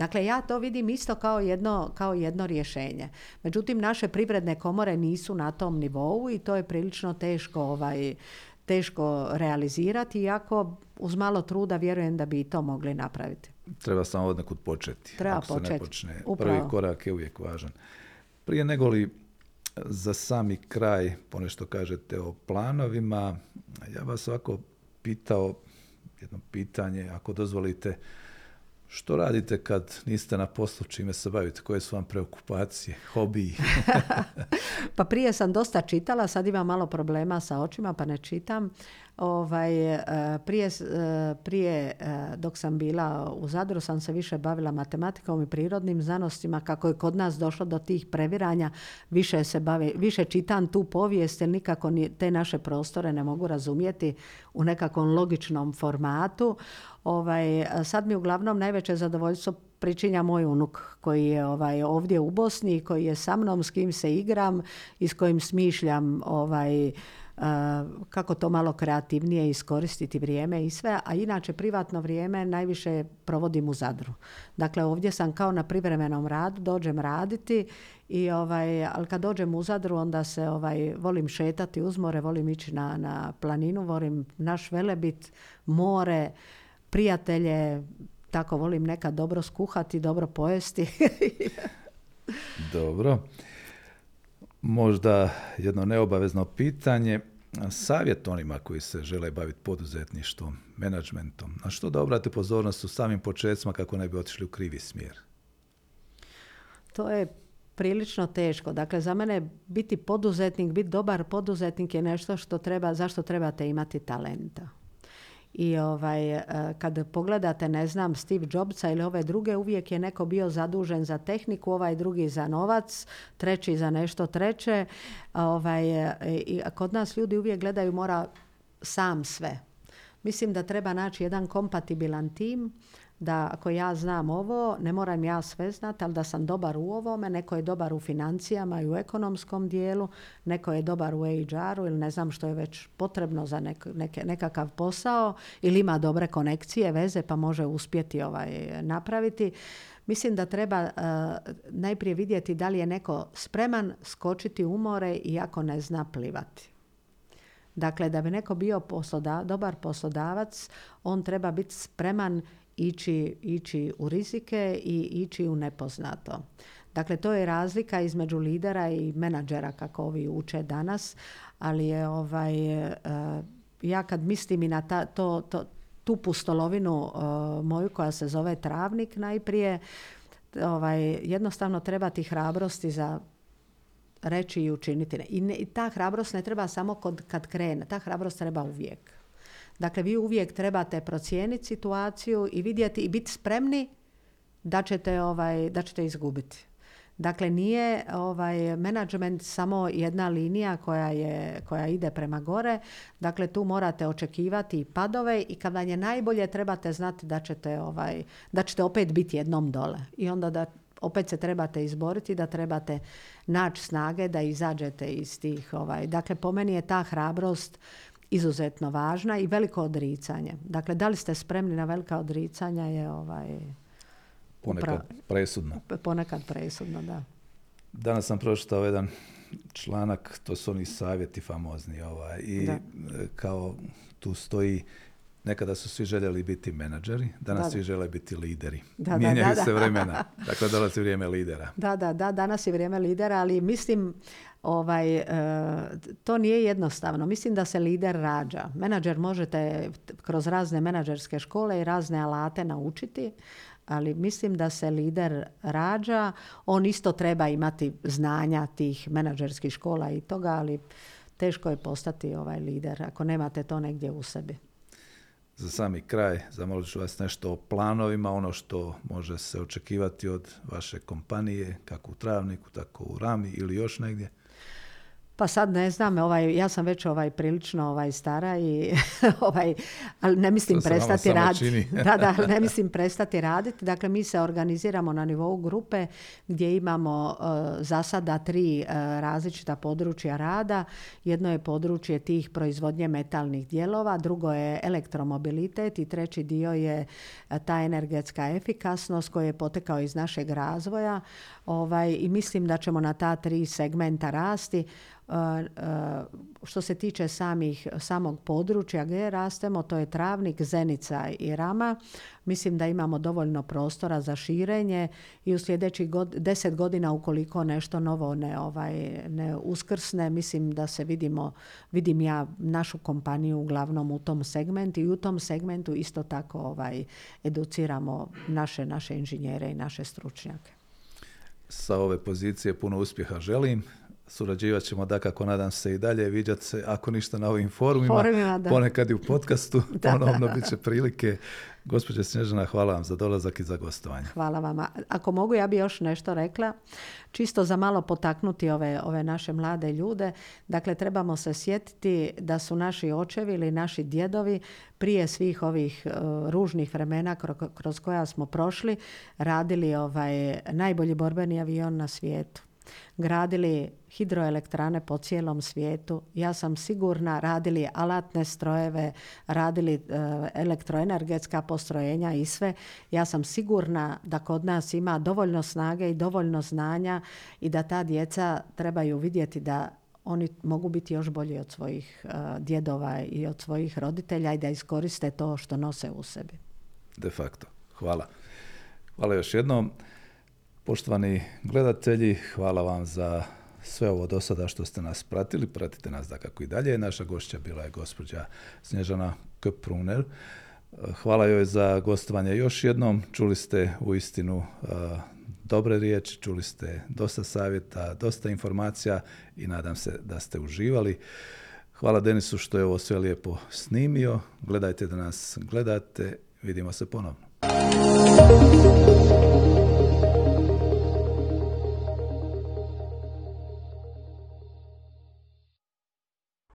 Dakle, ja to vidim isto kao jedno, kao jedno rješenje. Međutim, naše privredne komore nisu na tom nivou i to je prilično teško ovaj, teško realizirati, iako uz malo truda vjerujem da bi i to mogli napraviti.
Treba samo od nekud početi.
Treba
Ako
početi.
Se ne počne. Prvi korak je uvijek važan. Prije nego li za sami kraj ponešto kažete o planovima, ja vas ovako pitao jedno pitanje, ako dozvolite, što radite kad niste na poslu, čime se bavite, koje su vam preokupacije, hobiji?
pa prije sam dosta čitala, sad imam malo problema sa očima pa ne čitam. Ovaj, e, prije, e, prije e, dok sam bila u Zadru sam se više bavila matematikom i prirodnim znanostima. Kako je kod nas došlo do tih previranja, više, se bavi, više čitam tu povijest jer nikako ni te naše prostore ne mogu razumjeti u nekakvom logičnom formatu. Ovaj, sad mi uglavnom najveće zadovoljstvo pričinja moj unuk koji je ovaj, ovdje u Bosni, koji je sa mnom, s kim se igram i s kojim smišljam ovaj, kako to malo kreativnije iskoristiti vrijeme i sve, a inače privatno vrijeme najviše provodim u Zadru. Dakle, ovdje sam kao na privremenom radu, dođem raditi i ovaj, ali kad dođem u Zadru onda se ovaj, volim šetati uz more, volim ići na, na planinu, volim naš velebit, more, prijatelje, tako volim nekad dobro skuhati, dobro pojesti.
dobro. Možda jedno neobavezno pitanje savjet onima koji se žele baviti poduzetništvom, menadžmentom, na što da obrate pozornost u samim početcima kako ne bi otišli u krivi smjer?
To je prilično teško. Dakle, za mene biti poduzetnik, biti dobar poduzetnik je nešto što treba, zašto trebate imati talenta. I ovaj, e, kad pogledate, ne znam, Steve Jobsa ili ove druge, uvijek je neko bio zadužen za tehniku, ovaj drugi za novac, treći za nešto treće. Ovaj, e, I kod nas ljudi uvijek gledaju mora sam sve. Mislim da treba naći jedan kompatibilan tim da ako ja znam ovo, ne moram ja sve znati, ali da sam dobar u ovome, neko je dobar u financijama i u ekonomskom dijelu, neko je dobar u HR-u ili ne znam što je već potrebno za nek, nekakav posao ili ima dobre konekcije, veze pa može uspjeti ovaj, napraviti. Mislim da treba uh, najprije vidjeti da li je neko spreman skočiti u more iako ne zna plivati. Dakle, da bi neko bio posloda, dobar poslodavac, on treba biti spreman ići, ići u rizike i ići u nepoznato. Dakle, to je razlika između lidera i menadžera kako ovi uče danas, ali je ovaj, uh, ja kad mislim i na ta, to, to, tu pustolovinu uh, moju koja se zove travnik najprije, ovaj, jednostavno treba ti hrabrosti za reći i učiniti. I, ne, i ta hrabrost ne treba samo kod, kad krene, ta hrabrost treba uvijek. Dakle, vi uvijek trebate procijeniti situaciju i vidjeti i biti spremni da ćete, ovaj, da ćete izgubiti. Dakle, nije ovaj menadžment samo jedna linija koja, je, koja ide prema gore. Dakle, tu morate očekivati padove i kada je najbolje trebate znati da ćete, ovaj, da ćete opet biti jednom dole. I onda da opet se trebate izboriti, da trebate naći snage da izađete iz tih. Ovaj. Dakle, po meni je ta hrabrost izuzetno važna i veliko odricanje. Dakle, da li ste spremni na velika odricanja je ovaj...
Ponekad presudno.
Ponekad presudno, da.
Danas sam pročitao jedan članak, to su oni savjeti famozni. Ovaj, I e, kao tu stoji Nekada su svi željeli biti menadžeri, danas svi žele biti lideri. Da, Mijenjaju se vremena. Dakle, dolazi vrijeme lidera.
Da, da, da, danas je vrijeme lidera, ali mislim ovaj, e, to nije jednostavno. Mislim da se lider rađa. Menadžer možete kroz razne menadžerske škole i razne alate naučiti, ali mislim da se lider rađa. On isto treba imati znanja tih menadžerskih škola i toga, ali teško je postati ovaj lider ako nemate to negdje u sebi.
Za sami kraj zamolit ću vas nešto o planovima, ono što može se očekivati od vaše kompanije, kako u Travniku, tako u Rami ili još negdje.
Pa sad ne znam, ovaj, ja sam već ovaj prilično ovaj stara i ovaj, ali ne mislim prestati raditi. da, da, ne mislim prestati raditi. Dakle, mi se organiziramo na nivou grupe gdje imamo uh, za sada tri uh, različita područja rada. Jedno je područje tih proizvodnje metalnih dijelova, drugo je elektromobilitet i treći dio je uh, ta energetska efikasnost koja je potekao iz našeg razvoja. Ovaj, I mislim da ćemo na ta tri segmenta rasti. što se tiče samih, samog područja gdje rastemo, to je travnik, zenica i rama. Mislim da imamo dovoljno prostora za širenje i u sljedećih god, deset godina ukoliko nešto novo ne, ovaj, ne uskrsne, mislim da se vidimo, vidim ja našu kompaniju uglavnom u tom segmentu i u tom segmentu isto tako ovaj, educiramo naše, naše inženjere i naše stručnjake.
Sa ove pozicije puno uspjeha želim surađivat ćemo da kako nadam se i dalje, viđat se ako ništa na ovim forumima, forumima ponekad i u podcastu, ponovno bit će prilike. Gospođa Snježana, hvala vam za dolazak i za gostovanje.
Hvala vama. Ako mogu, ja bi još nešto rekla, čisto za malo potaknuti ove, ove naše mlade ljude. Dakle, trebamo se sjetiti da su naši očevi ili naši djedovi prije svih ovih uh, ružnih vremena kroz, kroz koja smo prošli, radili ovaj najbolji borbeni avion na svijetu gradili hidroelektrane po cijelom svijetu. Ja sam sigurna radili alatne strojeve, radili e, elektroenergetska postrojenja i sve. Ja sam sigurna da kod nas ima dovoljno snage i dovoljno znanja i da ta djeca trebaju vidjeti da oni mogu biti još bolji od svojih uh, djedova i od svojih roditelja i da iskoriste to što nose u sebi.
De facto. Hvala. Hvala još jednom. Poštovani gledatelji, hvala vam za sve ovo do sada što ste nas pratili. Pratite nas da kako i dalje. Naša gošća bila je gospođa Snježana Köpruner. Hvala joj za gostovanje još jednom. Čuli ste u istinu uh, dobre riječi, čuli ste dosta savjeta, dosta informacija i nadam se da ste uživali. Hvala Denisu što je ovo sve lijepo snimio. Gledajte da nas gledate. Vidimo se ponovno.